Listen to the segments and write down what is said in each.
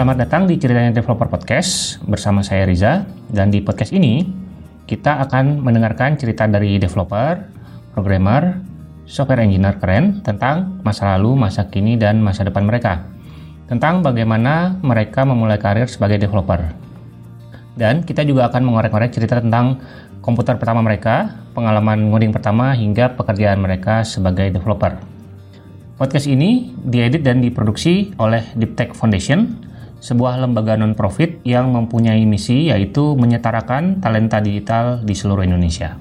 Selamat datang di Ceritanya Developer Podcast bersama saya Riza dan di podcast ini kita akan mendengarkan cerita dari developer, programmer, software engineer keren tentang masa lalu, masa kini, dan masa depan mereka. Tentang bagaimana mereka memulai karir sebagai developer. Dan kita juga akan mengorek-ngorek cerita tentang komputer pertama mereka, pengalaman ngoding pertama, hingga pekerjaan mereka sebagai developer. Podcast ini diedit dan diproduksi oleh Deep Tech Foundation, sebuah lembaga non-profit yang mempunyai misi yaitu menyetarakan talenta digital di seluruh Indonesia.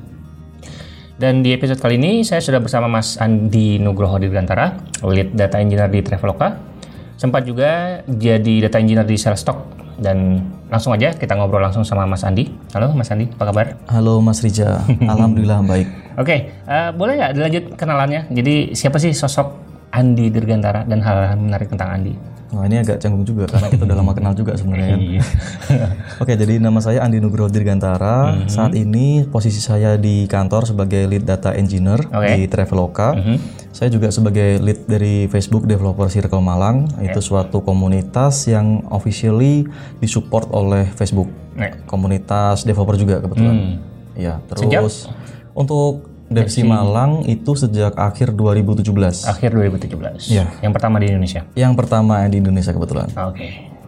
Dan di episode kali ini saya sudah bersama Mas Andi Nugroho Dirgantara, lead data engineer di Traveloka. Sempat juga jadi data engineer di Salesstock dan langsung aja kita ngobrol langsung sama Mas Andi. Halo Mas Andi, apa kabar? Halo Mas Rija, Alhamdulillah baik. Oke, uh, boleh nggak dilanjut kenalannya? Jadi siapa sih sosok Andi Dirgantara dan hal-hal menarik tentang Andi? Wah ini agak canggung juga karena kita udah lama kenal juga sebenarnya. kan. Iya. Oke jadi nama saya Andi Nugroho Dirgantara. Mhm. Saat ini posisi saya di kantor sebagai lead data engineer Oke. di Traveloka. Mhm. Saya juga sebagai lead dari Facebook Developer Circle Malang. Itu suatu komunitas yang officially disupport oleh Facebook. Nah, Komunitas developer juga kebetulan. hmm. Ya terus untuk Depsi Malang itu sejak akhir 2017. akhir 2017. Iya. Yang pertama di Indonesia. Yang pertama di Indonesia kebetulan. Oke.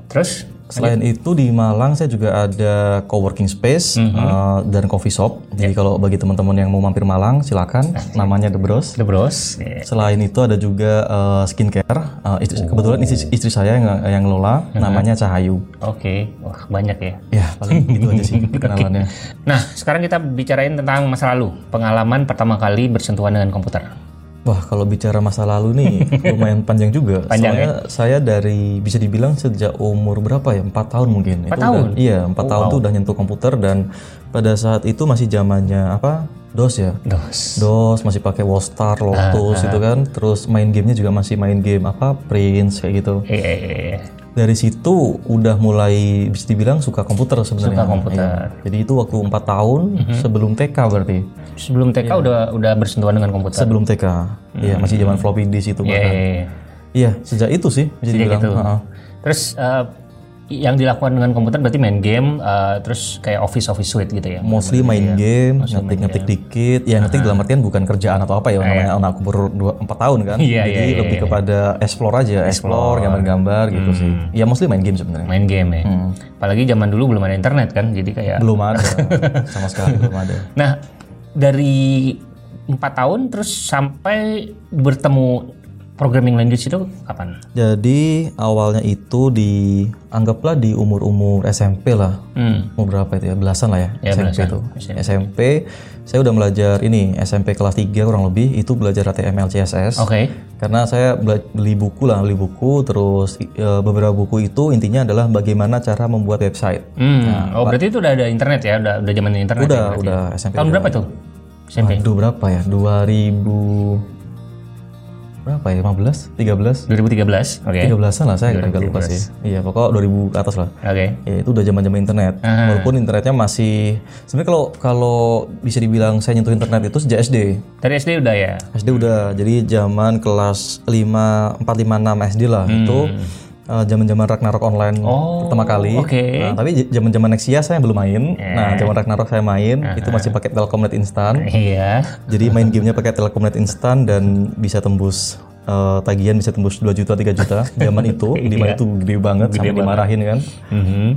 Terus Selain itu di Malang saya juga ada coworking space eh, dan coffee shop. Jadi kalau bagi teman-teman yang mau mampir Malang silakan. Namanya The Bros. The Bros. Iya. Selain itu ada juga eh, skincare. Eh, istri- Kebetulan istri, istri saya yang yang ngelola. Namanya Cahayu. Oke. Wah, banyak ya. Ya paling itu aja sih kenalannya. Nah, sekarang kita bicarain tentang masa lalu, pengalaman pertama kali bersentuhan dengan komputer. Wah kalau bicara masa lalu nih lumayan panjang juga. Panjang Soalnya saya dari bisa dibilang sejak umur berapa ya? Empat tahun mungkin. Empat Itu tahun? Udah, iya empat tahun tuh udah nyentuh komputer dan pada saat itu masih zamannya apa? DOS ya. Dos. DOS masih pakai Wallstar, Lotus itu kan. Terus main gamenya juga masih main game apa? Prince kayak gitu. Eh, eh, eh. Dari situ udah mulai bisa dibilang suka komputer sebenarnya. Suka komputer. Iya. Jadi itu waktu empat tahun sebelum TK berarti. Sebelum TK udah udah bersentuhan dengan komputer. Sebelum TK. Iya masih zaman floppy disk itu Iya, bahkan. iya, iya. Iya, sejak itu sih bisa dibilang. gitu. Heeh. Terus eh, yang dilakukan dengan komputer berarti main game, eh, terus kayak office office suite gitu ya. Mostly main game, ngetik-ngetik dikit. Ya ngetik dalam artian bukan kerjaan atau apa ya namanya anak umur 2 4 tahun kan. Iya, Jadi iya, iya, lebih kepada explore aja, explore, gambar-gambar gitu sih. Ya mostly main game sebenarnya. Main game ya. Apalagi zaman dulu belum ada internet kan, jadi kayak. Belum ada. sama sekali belum ada. Nah, dari empat tahun terus sampai bertemu programming language itu kapan? Jadi awalnya itu di anggaplah di umur-umur SMP lah. Hmm. Umur berapa itu ya? Belasan lah ya, Ya, SMP belasan. itu. SMP saya udah belajar ini SMP kelas 3 kurang lebih itu belajar HTML CSS. Oke. Karena saya beli buku lah, beli buku terus e, beberapa buku itu intinya adalah bagaimana cara membuat website. Hmm. oh berarti itu udah ada internet ya? Udah udah zaman internet ya? Udah, berarti? udah SMP. Tahun berapa tuh? SMP. Waduh, berapa ya? 2000 berapa ya? 15? 13? 2013. Oke. 13-an lah saya agak lupa sih. Iya, pokok 2000 ke atas lah. Oke. Ya itu udah zaman-zaman internet. Walaupun internetnya masih sebenarnya kalau kalau bisa dibilang saya nyentuh internet itu sejak SD. Dari SD udah ya. SD udah. Jadi zaman kelas 5 4 5 6 SD lah itu eh, zaman-zaman Ragnarok online pertama kali. oke. Nah, tapi zaman-zaman Nexia saya belum main. Nah, zaman Ragnarok saya main itu masih pakai Telkomnet instan. Iya. Jadi main gamenya pakai Telkomnet instan dan bisa tembus eh, tagihan bisa tembus 2 juta 3 juta zaman itu di mana itu gede banget sampai dimarahin kan.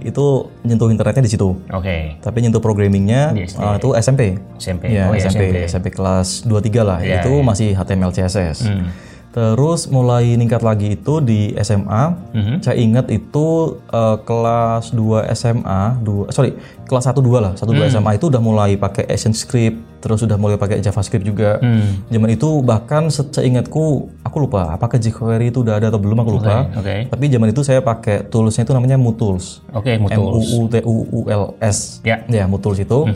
Itu nyentuh internetnya di situ. Oke. Tapi nyentuh programmingnya Di SD. eh, itu SMP. SMP. Iya, oh ya SMP, SMP. SMP kelas 2 3 lah. Iya, itu masih HTML CSS. Hmm. Terus mulai ningkat lagi itu di SMA. Mhm. Saya ingat itu eh, kelas 2 SMA, 2 sorry, kelas 1 2 lah. 1 2 Hmm. SMA itu udah mulai pakai ActionScript, terus udah mulai pakai JavaScript juga. Hmm. Zaman itu bahkan se- seingatku aku lupa apakah jQuery itu udah ada atau belum aku lupa. Oke. Tapi zaman itu saya pakai toolsnya itu namanya Mutools. Oke, M mutul. U U T U U L S. Ya. Ya, Mutools itu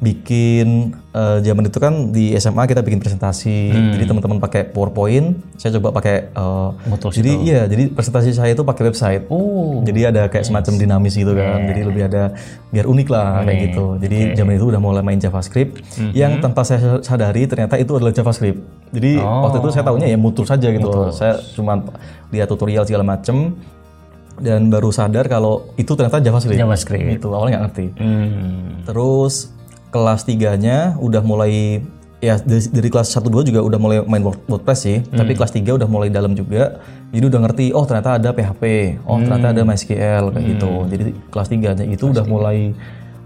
bikin eh, zaman itu kan di SMA kita bikin presentasi. Jadi teman-teman pakai PowerPoint, saya coba pakai eh, Mutools jadi iya, jadi presentasi saya itu pakai website. Oh. Jadi ada kayak semacam dinamis gitu kan. Jadi lebih ada biar unik lah kayak gitu. Jadi zaman itu udah mulai main JavaScript yang tanpa saya sadari ternyata itu adalah JavaScript. Jadi waktu itu saya tahunya ya mutul saja gitu. Saya cuma lihat tutorial segala macem dan baru sadar kalau itu ternyata JavaScript. JavaScript. Itu awalnya nggak ngerti. Hmm. Terus kelas 3-nya udah mulai ya dari, dari kelas 1 2 juga udah mulai main Word- WordPress sih, tapi kelas 3 udah mulai dalam juga. Jadi udah ngerti oh ternyata ada PHP, oh ternyata ada MySQL kayak gitu. Jadi kelas 3-nya itu udah mulai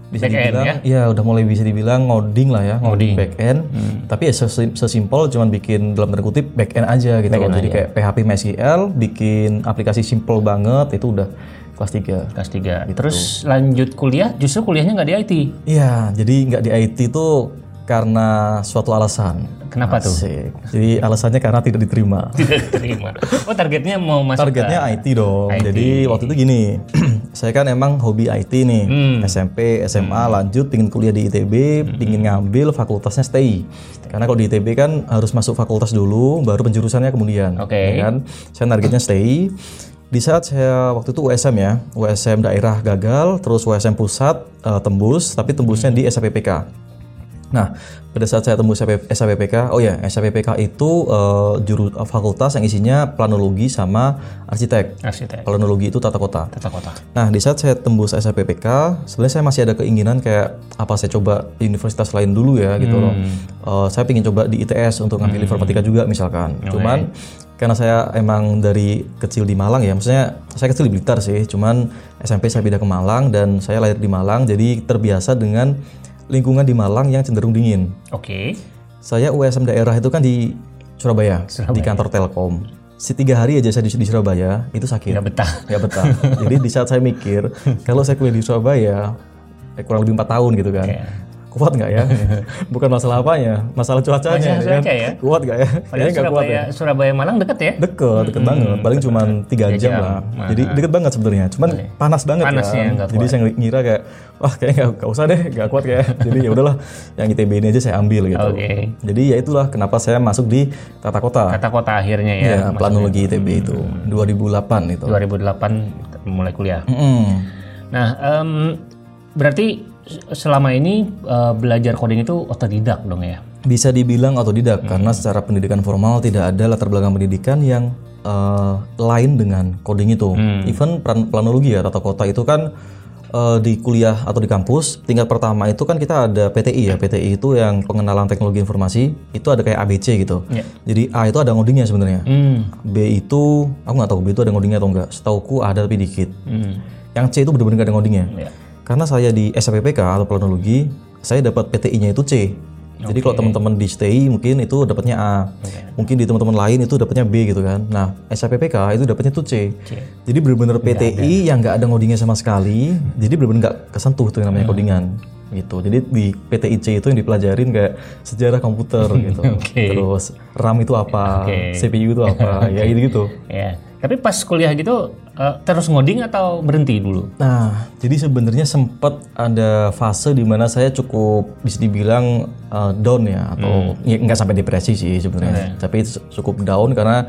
bisa Back end, dibilang ya? ya udah mulai bisa dibilang ngoding lah ya, ngoding back end. Hmm. Tapi ya sesim- sesimpel cuman bikin dalam tanda kutip back end aja gitu loh. Jadi kayak PHP MySQL, bikin aplikasi simple banget itu udah kelas 3. Kelas 3. Terus lanjut kuliah, justru kuliahnya nggak di IT. Iya, jadi nggak di IT itu karena suatu alasan. Kenapa tuh? Asik. Jadi alasannya karena tidak diterima. Tidak terima. Oh targetnya mau masuk Targetnya ke IT dong. IT. Jadi waktu itu gini, saya kan emang hobi IT nih. Hmm. SMP, SMA lanjut, pingin kuliah di ITB, pingin ngambil fakultasnya STI. Karena kalau di ITB kan harus masuk fakultas dulu, baru penjurusannya kemudian. Oke. Ya kan? Saya targetnya STI. Di saat saya waktu itu USM ya, USM daerah gagal, terus USM pusat eh, tembus, tapi tembusnya di SPPK. Nah, pada saat saya tembus SP SPPK, oh ya, SPPK itu eh, juru eh, fakultas yang isinya planologi sama arsitek. arsitek Planologi itu tata kota. tata kota. Nah, di saat saya tembus SPPK, sebenarnya saya masih ada keinginan kayak apa saya coba di universitas lain dulu ya gitu loh. Eh, saya ingin coba di ITS untuk ngambil informatika juga misalkan. Cuman karena saya emang dari kecil di Malang ya, maksudnya saya kecil di Blitar sih, cuman SMP saya pindah ke Malang dan saya lahir di Malang, jadi terbiasa dengan lingkungan di Malang yang cenderung dingin. Oke. Saya USM daerah itu kan di Surabaya, di kantor Telkom. Si tiga hari aja saya di, di Surabaya itu sakit Nggak betah. ya betah. Jadi di saat saya mikir kalau saya kuliah di Surabaya eh, kurang lebih empat tahun gitu kan, Iya. Kuat nggak ya? Bukan masalah apanya, masalah cuacanya. Masalah kan? cuaca ya? Kuat nggak ya? Padahal Kayaknya nggak kuat ya. Surabaya, Surabaya Malang deket ya? Deket, deket banget. Paling cuma tiga jam, jam. lah. Nah. Jadi deket banget sebenarnya. Cuman panas banget Panasnya kan. Jadi saya ngira kayak, wah kayaknya nggak nggak usah deh, nggak kuat kayak. Jadi ya udahlah, yang ITB ini aja saya ambil gitu. Oke. Jadi ya itulah kenapa saya masuk di tata kota. Kata kota akhirnya ya. Ya, planologi ITB itu 2008 itu. 2008 mulai kuliah. Mm. Nah, em, berarti selama ini eh, belajar coding itu otodidak dong ya? Bisa dibilang otodidak karena secara pendidikan formal tidak ada latar belakang pendidikan yang eh, lain dengan coding itu. Even plan- planologi ya tata kota itu kan eh, di kuliah atau di kampus tingkat pertama itu kan kita ada PTI ya. PTI itu yang pengenalan teknologi informasi itu ada kayak ABC gitu. Iya. Jadi A itu ada ngodingnya sebenarnya. Hmm. B itu aku nggak tahu B itu ada ngodingnya atau enggak. Setauku ada tapi dikit. Hmm. Yang C itu benar-benar nggak ada ngodingnya. Ya. Karena saya di SPPK atau planologi, saya dapat PTI-nya itu C. Jadi kalau teman-teman di STI mungkin itu dapatnya A. Mungkin di teman-teman lain itu dapatnya B gitu kan. Nah, SPPK itu dapatnya tuh C. Jadi benar-benar PTI yang nggak ada ngodingnya sama sekali. Jadi benar-benar nggak kesentuh tuh yang namanya codingan gitu. Jadi di PTI C itu yang dipelajarin kayak sejarah komputer gitu. Oke. Terus RAM itu apa, Oke. CPU itu apa, ya gitu-gitu. Ya. Tapi pas kuliah gitu eh, terus ngoding atau berhenti dulu? Nah, jadi sebenarnya sempat ada fase di mana saya cukup bisa dibilang uh, down ya atau ya, nggak sampai depresi sih sebenarnya, tapi itu cukup down karena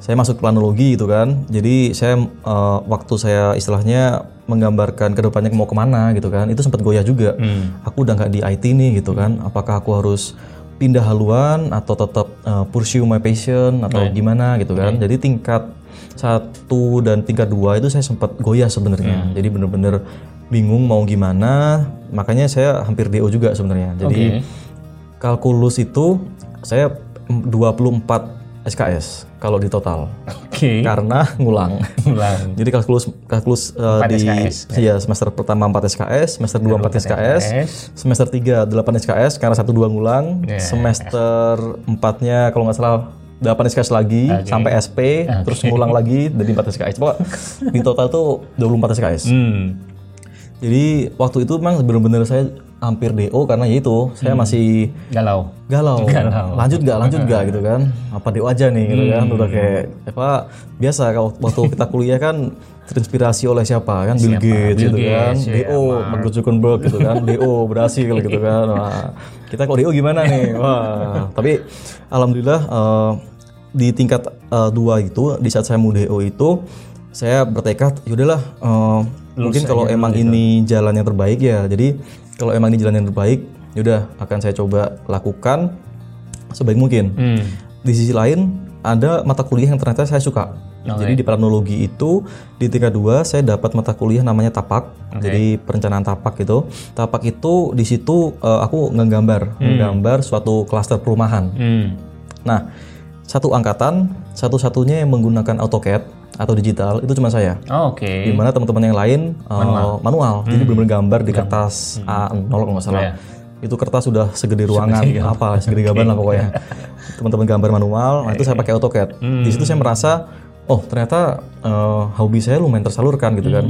saya masuk planologi gitu kan. Jadi saya uh, waktu saya istilahnya menggambarkan ke depannya mau ke mana gitu kan, itu sempat goyah juga. Aku udah nggak di IT nih gitu kan. Apakah aku harus pindah haluan atau tetap uh, pursue my passion atau gimana gitu kan? Jadi tingkat satu dan tingkat dua itu saya sempat goyah sebenarnya. Jadi bener-bener bingung mau gimana. Makanya saya hampir DO juga sebenarnya. Jadi kalkulus itu saya 24 SKS kalau di total Oke. karena ngulang. Ulang. Jadi kalkulus kalkulus uh, 4 di SKS, iya semester pertama 4 SKS, semester 2 4 SKS, semester 3 8 SKS karena satu dua ngulang, Yeah. semester 4-nya kalau nggak salah 8 SKS lagi sampai SP, terus ngulang lagi jadi 4 SKS. Pokoknya di total tuh 24 SKS. Hmm. Jadi waktu itu memang benar-benar saya hampir DO karena ya itu saya masih Galau. galau. Galau. Lanjut gak, lanjut gak gitu kan. Apa DO aja nih gitu kan. Udah kayak apa biasa kalau waktu kita kuliah kan terinspirasi oleh siapa kan Bill Gates Bill gitu kan. Gates, ya, DO Mark Zuckerberg gitu kan. DO berhasil gitu kan. Wah, kita kalau DO gimana nih? Wah, tapi alhamdulillah eh, di tingkat eh, dua itu di saat saya mau DO itu saya bertekad yaudahlah eh, mungkin kalau emang ini jalan yang terbaik ya jadi kalau emang ini jalan yang terbaik yaudah akan saya coba lakukan sebaik mungkin Hmm. di sisi lain ada mata kuliah yang ternyata saya suka Jadi di planologi itu di tingkat dua saya dapat mata kuliah namanya tapak. Jadi perencanaan tapak gitu. Tapak itu di situ eh, aku ngegambar, ngegambar suatu klaster perumahan. Hmm. Nah, satu angkatan satu-satunya yang menggunakan AutoCAD atau digital itu cuma saya. Oh, Oke. Di mana teman-teman yang lain uh, manual. Jadi benar-benar gambar di kertas A0 kalau nggak salah. Iya. Itu kertas sudah segede ruangan, apa segede gaban lah pokoknya. Teman-teman gambar manual, nah itu saya pakai AutoCAD. Di situ saya merasa oh ternyata uh, hobi saya lumayan tersalurkan gitu kan.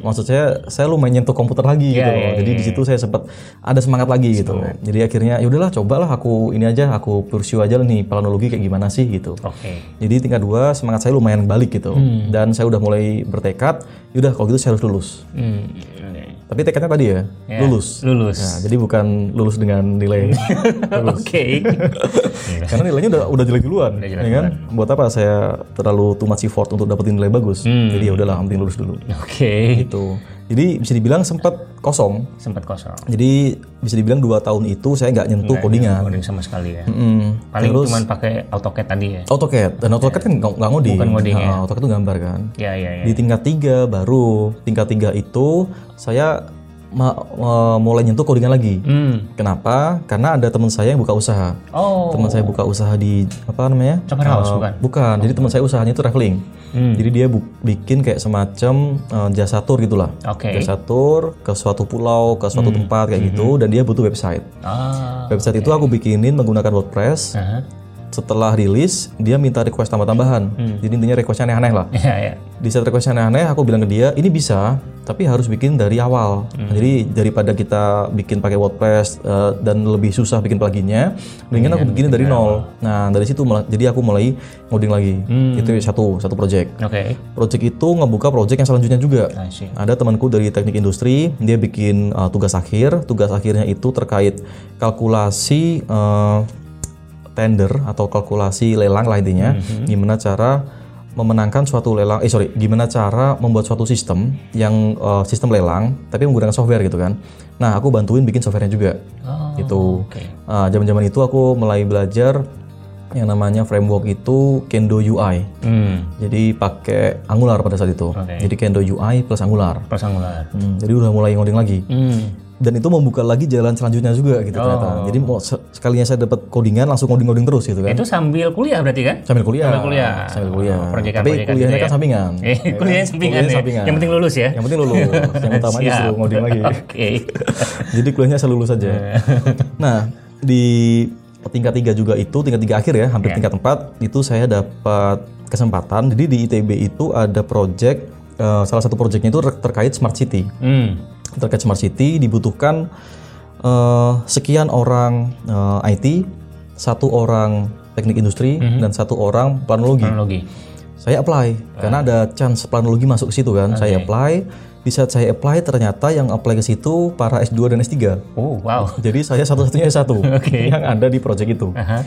Maksud saya saya lumayan nyentuh komputer lagi gitu. Iya, loh. iya, Jadi di situ saya sempat ada semangat lagi gitu. Jadi akhirnya ya udahlah cobalah aku ini aja aku pursue aja nih planologi kayak gimana sih gitu. Oke. Jadi tingkat dua semangat saya lumayan balik gitu. Dan saya udah mulai bertekad, yaudah kalau gitu saya harus lulus. Hmm. Tapi tekadnya tadi ya, Ya, lulus. Lulus. Nah, jadi bukan lulus dengan nilai. Oke. Karena nilainya udah udah jelek duluan, Udah jelek ya kan? Buat apa saya terlalu too much effort untuk dapetin nilai bagus? Hmm. Jadi ya udahlah, penting lulus dulu. Oke. Gitu. Jadi bisa dibilang sempat kosong. Sempat kosong. Jadi bisa dibilang dua tahun itu saya nggak nyentuh codingan. Coding sama sekali ya. Mm. Paling cuman pakai AutoCAD tadi ya. AutoCAD dan AutoCAD kan nggak nggak ngoding. Bukan ngoding ya. Nah, AutoCAD itu gambar kan. Ya ya ya. Di tingkat tiga baru tingkat tiga itu saya mulai nyentuh codingan lagi. Hmm. Kenapa? Karena ada teman saya yang buka usaha. Oh. Teman saya buka usaha di apa namanya? Chopper House Eh, bukan? Bukan. Jadi teman saya usahanya itu traveling. Hmm. Jadi dia bu- bikin kayak semacam eh, jasa tour gitulah. Oke. Jasa tour ke suatu pulau, ke suatu tempat kayak gitu dan dia butuh website. Ah. Website itu aku bikinin menggunakan WordPress. Aha. Setelah rilis, dia minta request tambah-tambahan. Jadi intinya requestnya aneh-aneh lah. Ya ya. Di saat request aneh-aneh, aku bilang ke dia, ini bisa, tapi harus bikin dari awal. Jadi daripada kita bikin pakai WordPress eh, dan lebih susah bikin pluginnya, mendingan aku bikin dari nol. Nah dari situ malah- jadi aku mulai ngoding lagi. Itu satu satu project. Oke. Project itu ngebuka project yang selanjutnya juga. Ada temanku dari teknik industri, dia bikin uh, tugas akhir. Tugas akhirnya itu terkait kalkulasi uh, tender atau kalkulasi lelang lah intinya. Gimana cara memenangkan suatu lelang, eh sorry, gimana cara membuat suatu sistem yang uh, sistem lelang tapi menggunakan software gitu kan. Nah aku bantuin bikin softwarenya juga. Oh. Itu. Oke. Uh, Zaman-zaman itu aku mulai belajar yang namanya framework itu Kendo UI. Hmm. Jadi pakai Angular pada saat itu. Oke. Jadi Kendo UI plus Angular. Plus Angular. Hmm, jadi udah mulai ngoding lagi. Hmm. Dan itu membuka lagi jalan selanjutnya juga gitu ternyata. Jadi mau se- sekalinya saya dapat codingan langsung ngoding-ngoding terus gitu kan. Itu sambil kuliah berarti kan? Sambil kuliah. Sambil kuliah. Sambil kuliah. Oh, proyekan- Tapi proyekan kuliahnya gitu kan ya. sampingan. Eh, kuliahnya sampingan Kuliahnya ya. sampingan. Yang penting lulus ya. Yang penting lulus. Yang utama justru ngoding lagi. Oke. Jadi kuliahnya saya lulus aja. nah, di tingkat tiga juga itu, tingkat tiga akhir ya, hampir tingkat empat, itu saya dapat kesempatan. Jadi di ITB itu ada project, eh, salah satu projectnya itu ter- terkait smart city. Hmm. Terkait smart city dibutuhkan eh, sekian orang eh, IT, satu orang teknik industri, dan satu orang planologi. Teknologi. Saya apply karena ada chance planologi masuk ke situ kan. Saya apply. Di saat saya apply ternyata yang apply ke situ para S2 dan S3. Oh, wow. Jadi saya satu-satunya S1 Oke. yang ada di project itu. Aha.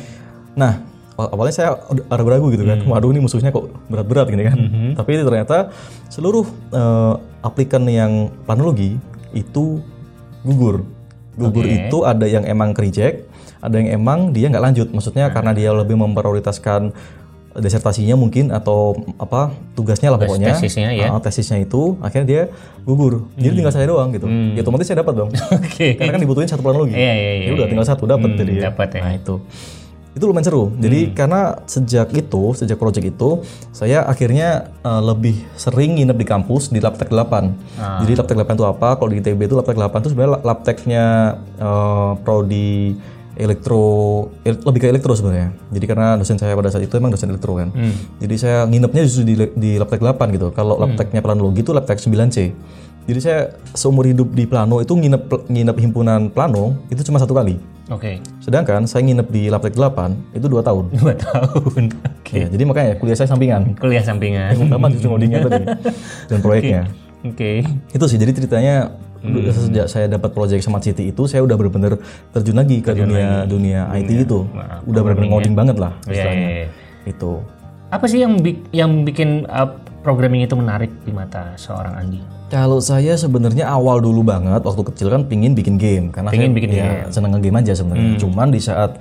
Nah, aw- awalnya saya ragu-ragu gitu kan. Waduh ini musuhnya kok berat-berat gini kan. Tapi ternyata seluruh eh, aplikan yang planologi itu gugur. Gugur Oke. itu ada yang emang reject, ada yang emang dia nggak lanjut. Maksudnya karena dia lebih memprioritaskan desertasinya mungkin atau apa tugasnya lah pokoknya tesisnya ya. Ah, tesisnya itu akhirnya dia gugur jadi tinggal saya doang gitu ya otomatis saya dapat dong Oke. karena kan dibutuhin satu planologi Iya, iya, iya, ya udah tinggal satu dapat Hmm, jadi ya. dapat ya. nah itu itu lumayan seru. Jadi Hmm. karena sejak itu sejak project itu saya akhirnya eh, lebih sering nginep di kampus di Labtek 8 Ah. jadi Labtek 8 itu apa? Kalau di ITB itu Labtek 8 itu sebenarnya Labteknya eh, prodi elektro el- lebih ke elektro sebenarnya. Jadi karena dosen saya pada saat itu emang dosen elektro kan. Hmm. jadi saya nginepnya justru di, di Labtek 8 gitu. Kalau Labteknya planologi itu Labtek 9C jadi saya seumur hidup di Plano itu nginep nginep himpunan Plano itu cuma satu kali Oke. Sedangkan saya nginep di Labtek 8 itu 2 tahun. Dua tahun. Oke. Ya, jadi makanya kuliah saya sampingan. Kuliah sampingan. Yang utama justru ngodingnya tadi dan proyeknya. Oke. Itu sih jadi ceritanya dulu sejak saya dapat proyek Smart City itu saya udah benar-benar terjun lagi ke dunia dunia IT itu. Wah, Udah benar-benar ngoding banget lah Iya, istilahnya. iya, iya. Itu. Apa sih yang bi- yang bikin uh, programming itu menarik di mata seorang Andi? Kalau saya sebenarnya awal dulu banget waktu kecil kan pingin bikin game karena Pingin saya bikin ya, seneng nge-game aja sebenarnya. Cuman di saat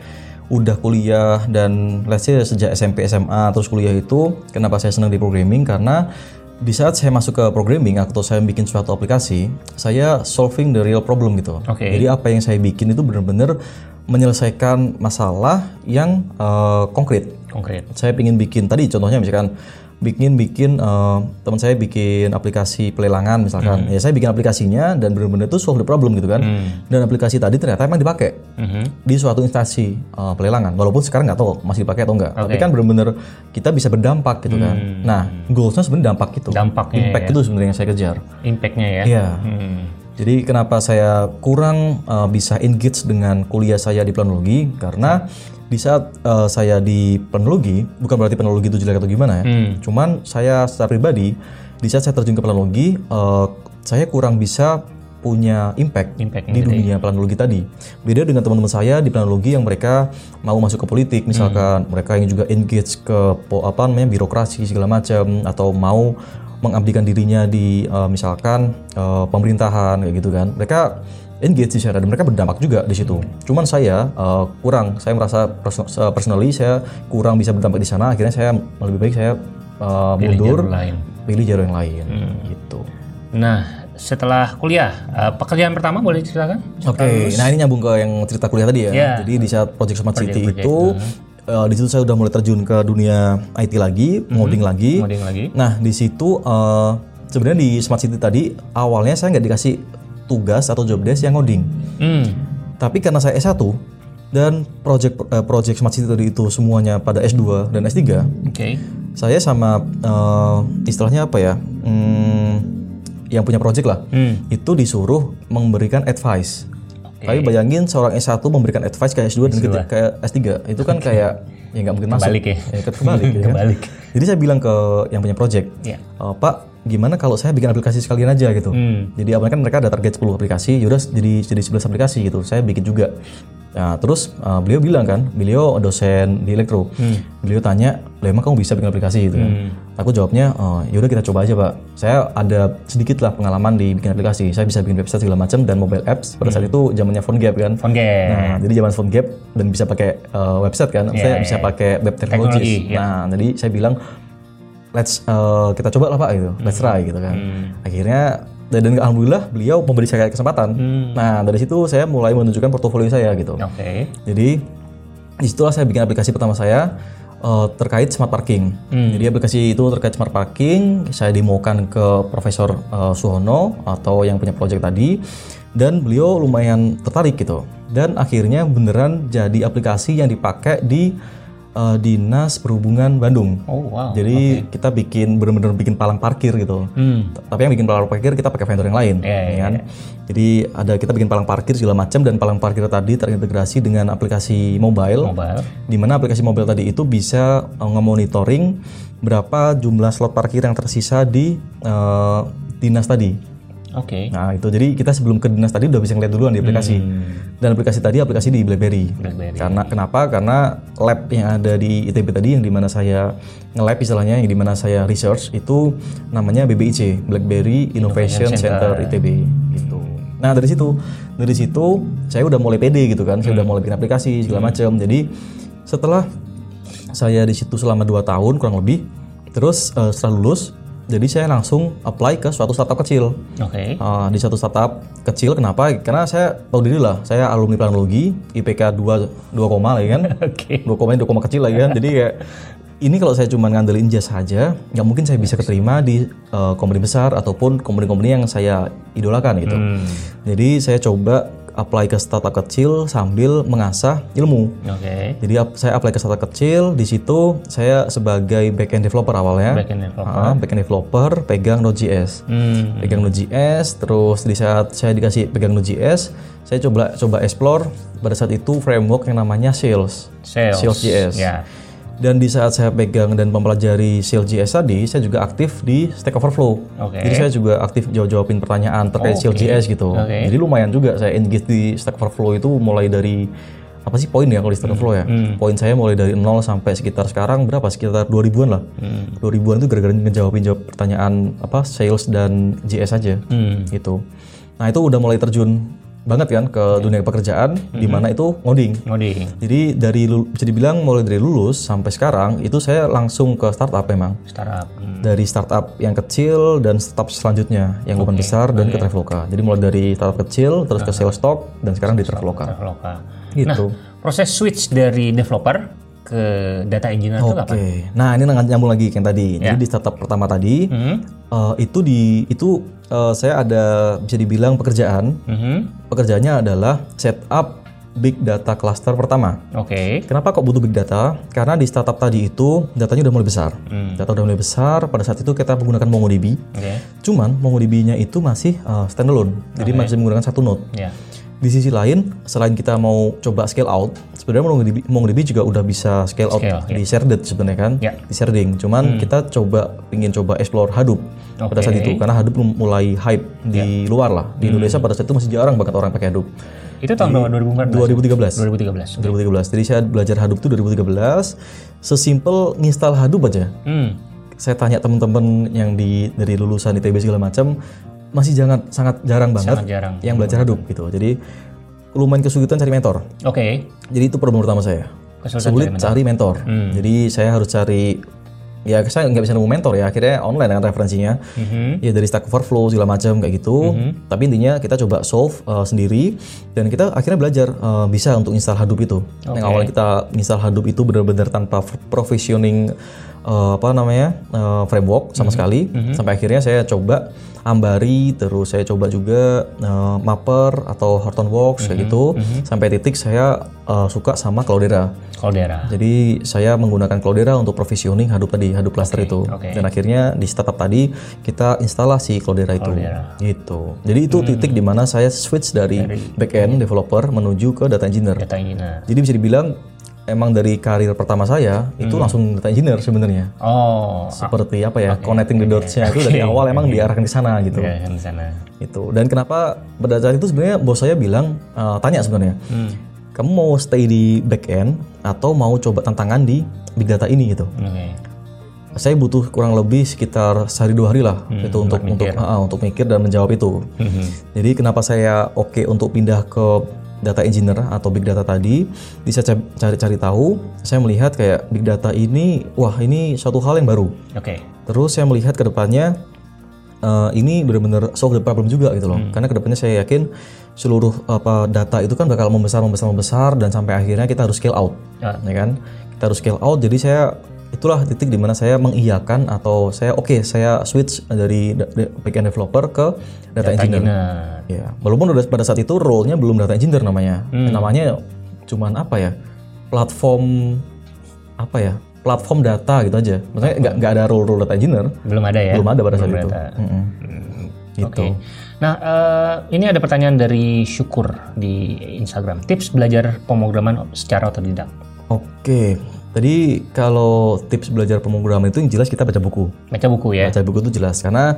udah kuliah dan let's say sejak SMP SMA terus kuliah itu kenapa saya senang di programming karena di saat saya masuk ke programming atau saya bikin suatu aplikasi, saya solving the real problem gitu. Oke. Jadi apa yang saya bikin itu benar-benar menyelesaikan masalah yang uh, konkret. Konkret. Saya ingin bikin tadi contohnya misalkan bikin bikin uh, teman saya bikin aplikasi pelelangan misalkan. Ya saya bikin aplikasinya dan benar-benar itu solve the problem gitu kan. Dan aplikasi tadi ternyata emang dipakai Mhm. di suatu instansi uh, pelelangan. Walaupun sekarang nggak tahu masih dipakai atau enggak tapi Oke. kan benar-benar kita bisa berdampak gitu kan. Nah goalsnya sebenarnya dampak gitu. Dampaknya impact itu sebenarnya yang saya kejar. Impact-nya ya. Iya. Hmm. jadi kenapa saya kurang uh, bisa engage dengan kuliah saya di planologi? Karena di saat uh, saya di planologi bukan berarti planologi itu jelek atau gimana ya. Hmm. Cuman saya secara pribadi di saat saya terjun ke planologi uh, saya kurang bisa punya impact, Impact di dunia planologi tadi. Beda dengan teman-teman saya di planologi yang mereka mau masuk ke politik misalkan, mereka yang juga engage ke apa namanya birokrasi segala macam atau mau mengabdikan dirinya di uh, misalkan uh, pemerintahan kayak gitu kan. Mereka engage di sana dan mereka berdampak juga di situ. Cuman saya uh, kurang, saya merasa perso- uh, personally saya kurang bisa berdampak di sana. Akhirnya saya lebih baik saya uh, Pilih mundur, jalur lain. pilih jalur yang lain gitu. Nah, setelah kuliah, eh, pekerjaan pertama boleh diceritakan? Oke, nah ini nyambung ke yang cerita kuliah tadi ya. Iya. Jadi di saat Project Smart City Project-project, itu, eh, di situ saya udah mulai terjun ke dunia IT lagi, ngoding lagi. Kemudian lagi. Nah di situ eh, sebenarnya di Smart City tadi awalnya saya nggak dikasih tugas atau job desk yang ngoding. Hmm. Tapi karena saya S1 dan project eh, project Smart City tadi itu semuanya pada S2 dan S3, Oke. saya sama eh, istilahnya apa ya? Hmm, yang punya project lah Hmm. itu disuruh memberikan advice. Oke. Tapi bayangin seorang S1 memberikan advice ke S2 dan ke S3. Itu kan kayak ya nggak mungkin masuk. Kebalik ya. kebalik. ya kan? Kebalik. Jadi saya bilang ke yang punya project, Iya. "Eh, Pak, gimana kalau saya bikin aplikasi sekalian aja gitu. Hmm. Jadi awalnya kan mereka ada target 10 aplikasi, yaudah jadi jadi 11 aplikasi gitu. Saya bikin juga. Nah, terus uh, beliau bilang kan, beliau dosen di elektro. Beliau tanya, "Lah emang kamu bisa bikin aplikasi gitu kan?" Aku jawabnya, oh, yaudah kita coba aja pak. Saya ada sedikit lah pengalaman di bikin aplikasi. Saya bisa bikin website segala macam dan mobile apps. Pada saat itu zamannya phone gap kan. Phone game. Nah, jadi zaman phone gap dan bisa pakai uh, website kan. saya Iya, bisa iya. pakai web Teknologi, technologies. iya. Nah, jadi saya bilang let's uh, kita coba lah Pak gitu. Let's try gitu kan. Akhirnya dan, dan alhamdulillah beliau memberi saya kesempatan. Nah, dari situ saya mulai menunjukkan portofolio saya gitu. Oke. Jadi di situlah saya bikin aplikasi pertama saya uh, terkait smart parking. Jadi aplikasi itu terkait smart parking saya demokan ke Profesor uh, Suhono atau yang punya project tadi dan beliau lumayan tertarik gitu. Dan akhirnya beneran jadi aplikasi yang dipakai di uh, Dinas Perhubungan Bandung. Oh wow. Jadi kita bikin bener-bener bikin palang parkir gitu. Hmm. Tapi yang bikin palang parkir kita pakai vendor yang lain, Iya, ya kan? Jadi ada kita bikin palang parkir segala macam dan palang parkir tadi terintegrasi dengan aplikasi mobile, Mobile. di mana aplikasi mobile tadi itu bisa uh, nge-monitoring berapa jumlah slot parkir yang tersisa di uh, dinas tadi. Oke. Nah itu jadi kita sebelum ke dinas tadi udah bisa ngeliat duluan di aplikasi. Dan aplikasi tadi aplikasi di BlackBerry. Hmm. BlackBerry. Karena kenapa? Karena lab yang ada di ITB tadi yang di mana saya nge-lab istilahnya yang di mana saya research itu namanya BBIC Blackberry Innovation, Center. ITB gitu. Nah dari situ dari situ saya udah mulai pede gitu kan. Saya udah mulai bikin aplikasi segala macam. Jadi setelah saya di situ selama 2 tahun kurang lebih terus eh, setelah lulus jadi saya langsung apply ke suatu startup kecil Oke. Uh, di satu startup kecil kenapa? Karena saya tahu diri lah, saya alumni planologi, IPK 2 2 koma lagi kan. Oke. 2 koma 2 koma kecil lagi kan. Jadi kayak ini kalau saya cuma ngandelin jas saja, nggak mungkin saya bisa keterima di uh, company besar ataupun company-company yang saya idolakan gitu. Hmm. Jadi saya coba apply ke startup kecil sambil mengasah ilmu. Oke. Jadi ap- saya apply ke startup kecil, di situ saya sebagai backend developer awalnya. Backend developer. Ah, backend developer pegang Node.js Hmm. pegang Node.js terus di saat saya dikasih pegang Node.js saya coba coba explore pada saat itu framework yang namanya Sales Sales. Sales.js Ya. Dan di saat saya pegang dan mempelajari Sales.js tadi saya juga aktif di Stack Overflow Oke. jadi saya juga aktif jawab jawabin pertanyaan terkait Oh, oke. Sales.js gitu Oke. jadi lumayan juga saya engage di Stack Overflow itu mulai dari apa sih poin ya kalau di Stack Overflow ya poin saya mulai dari 0 sampai sekitar sekarang berapa sekitar 2000-an lah 2000-an itu gara-gara ngejawabin jawab pertanyaan apa sales dan JS aja Hmm. gitu. Nah itu udah mulai terjun banget kan ke dunia pekerjaan di mana itu ngoding. Ngoding. Jadi dari bisa dibilang mulai dari lulus sampai sekarang itu saya langsung ke startup memang. Startup. Hmm. Dari startup yang kecil dan startup selanjutnya yang lumayan besar dan ke Traveloka. Jadi mulai dari startup kecil terus ke sales stock dan sekarang di Traveloka. Traveloka. Gitu. Proses switch dari developer ke data engineer itu Oke. kapan? Nah, ini nyambung lagi kayak yang tadi. Jadi di startup pertama tadi Hmm. eh, itu di itu eh, saya ada bisa dibilang pekerjaan. Mhm. Pekerjaannya adalah setup big data cluster pertama. Oke. Kenapa kok butuh big data? Karena di startup tadi itu datanya udah mulai besar. Hmm. Data udah mulai besar. Pada saat itu kita menggunakan MongoDB. Oke. Cuman MongoDB-nya itu masih eh, standalone. Jadi masih menggunakan satu node. Ya. Di sisi lain, selain kita mau coba scale out, sebenarnya MongoDB, MongoDB juga udah bisa scale out Scale, di shared sebenarnya kan, Ya. di sharding. Cuman kita coba ingin coba explore Hadoop pada saat itu, karena Hadoop mulai hype di luar lah. Di Indonesia pada saat itu masih jarang banget orang pakai Hadoop. Itu tahun berapa? 2014? 2013. 2013. 2013. Jadi saya belajar Hadoop itu 2013. Sesimpel nginstal Hadoop aja. Hmm. Saya tanya teman-teman yang di dari lulusan ITB segala macam masih jangan sangat jarang banget Sangat jarang. yang belajar Hadoop gitu. Jadi lumayan kesulitan cari mentor. Oke. Jadi itu problem utama saya. Kesulitan Sulit cari mentor. Hmm. Jadi saya harus cari ya saya nggak bisa nemu mentor ya akhirnya online kan referensinya Mhm. ya dari Stack Overflow segala macam kayak gitu tapi intinya kita coba solve uh, sendiri dan kita akhirnya belajar uh, bisa untuk install Hadoop itu yang awalnya kita install Hadoop itu benar-benar tanpa provisioning uh, apa namanya uh, framework sama sekali sampai akhirnya saya coba Ambari terus saya coba juga uh, Mapper atau Hortonworks kayak gitu sampai titik saya uh, suka sama Cloudera Caldera. jadi saya menggunakan Cloudera untuk provisioning Hadoop tadi, Hadoop cluster itu. oke. Dan akhirnya di startup tadi kita instalasi Cloudera itu. Cloudera. Gitu. Jadi itu titik di mana saya switch dari, backend developer menuju ke data engineer. Data engineer. Jadi bisa dibilang emang dari karir pertama saya itu langsung data engineer sebenarnya. Oh. Seperti apa ya, connecting the dots-nya itu dari awal emang diarahkan ke sana gitu. Ya, kan di sana. Itu. Dan kenapa saat itu sebenarnya bos saya bilang eh, tanya sebenarnya, kamu mau stay di back end atau mau coba tantangan di big data ini gitu. Oke. Saya butuh kurang lebih sekitar sehari dua hari lah itu untuk untuk ah, untuk mikir dan menjawab itu. Jadi kenapa saya oke untuk pindah ke data engineer atau big data tadi, bisa ca- cari-cari tahu, saya melihat kayak big data ini, wah ini suatu hal yang baru. Oke. Terus saya melihat ke depannya eh, ini benar-benar solve the problem juga gitu loh. Karena ke depannya saya yakin seluruh apa data itu kan bakal membesar membesar membesar dan sampai akhirnya kita harus scale out. Ya. Ya kan? Kita harus scale out. Jadi saya itulah titik di mana saya mengiyakan atau saya oke saya switch dari da- da- backend developer ke data, engineer. Engineer. Ya, walaupun udah pada saat itu role-nya belum data engineer namanya. Namanya cuman apa ya? Platform apa ya? Platform data gitu aja. Maksudnya nggak nggak ada role-role data engineer. Belum ada ya? Belum ada pada saat Belum itu. ada. Mm-mm. Gitu. Oke. Nah, eh, ini ada pertanyaan dari Syukur di Instagram. Tips belajar pemrograman secara otodidak. Oke. Tadi kalau tips belajar pemrograman itu yang jelas kita baca buku. Baca buku ya. Baca buku itu jelas karena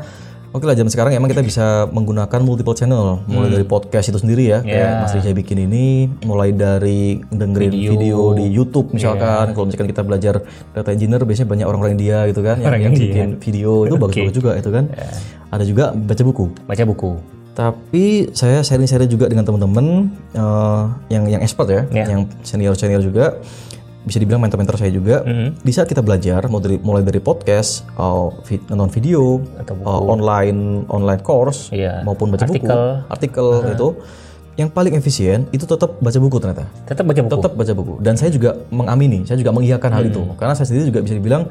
Oke lah zaman sekarang emang kita bisa menggunakan multiple channel mulai dari podcast itu sendiri ya kayak Ya. Mas Rizal bikin ini mulai dari dengerin video, di YouTube misalkan kalau misalkan kita belajar data engineer biasanya banyak orang-orang India gitu kan yang, Orang yang India. bikin video itu bagus-bagus juga itu kan ada juga baca buku Baca buku. tapi saya sharing-sharing juga dengan teman-teman eh, yang yang expert ya, Ya. yang senior-senior juga bisa dibilang mentor-mentor saya juga. Mm-hmm. Di saat kita belajar mau dari- mulai dari podcast, oh, vi- nonton video, Atau buku. oh, online online course Iya. maupun baca Artikel. buku, artikel itu yang paling efisien itu tetap baca buku ternyata. Tetap baca buku. Tetap baca buku. Dan saya juga mengamini, saya juga mengiyakan hal itu. Karena saya sendiri juga bisa dibilang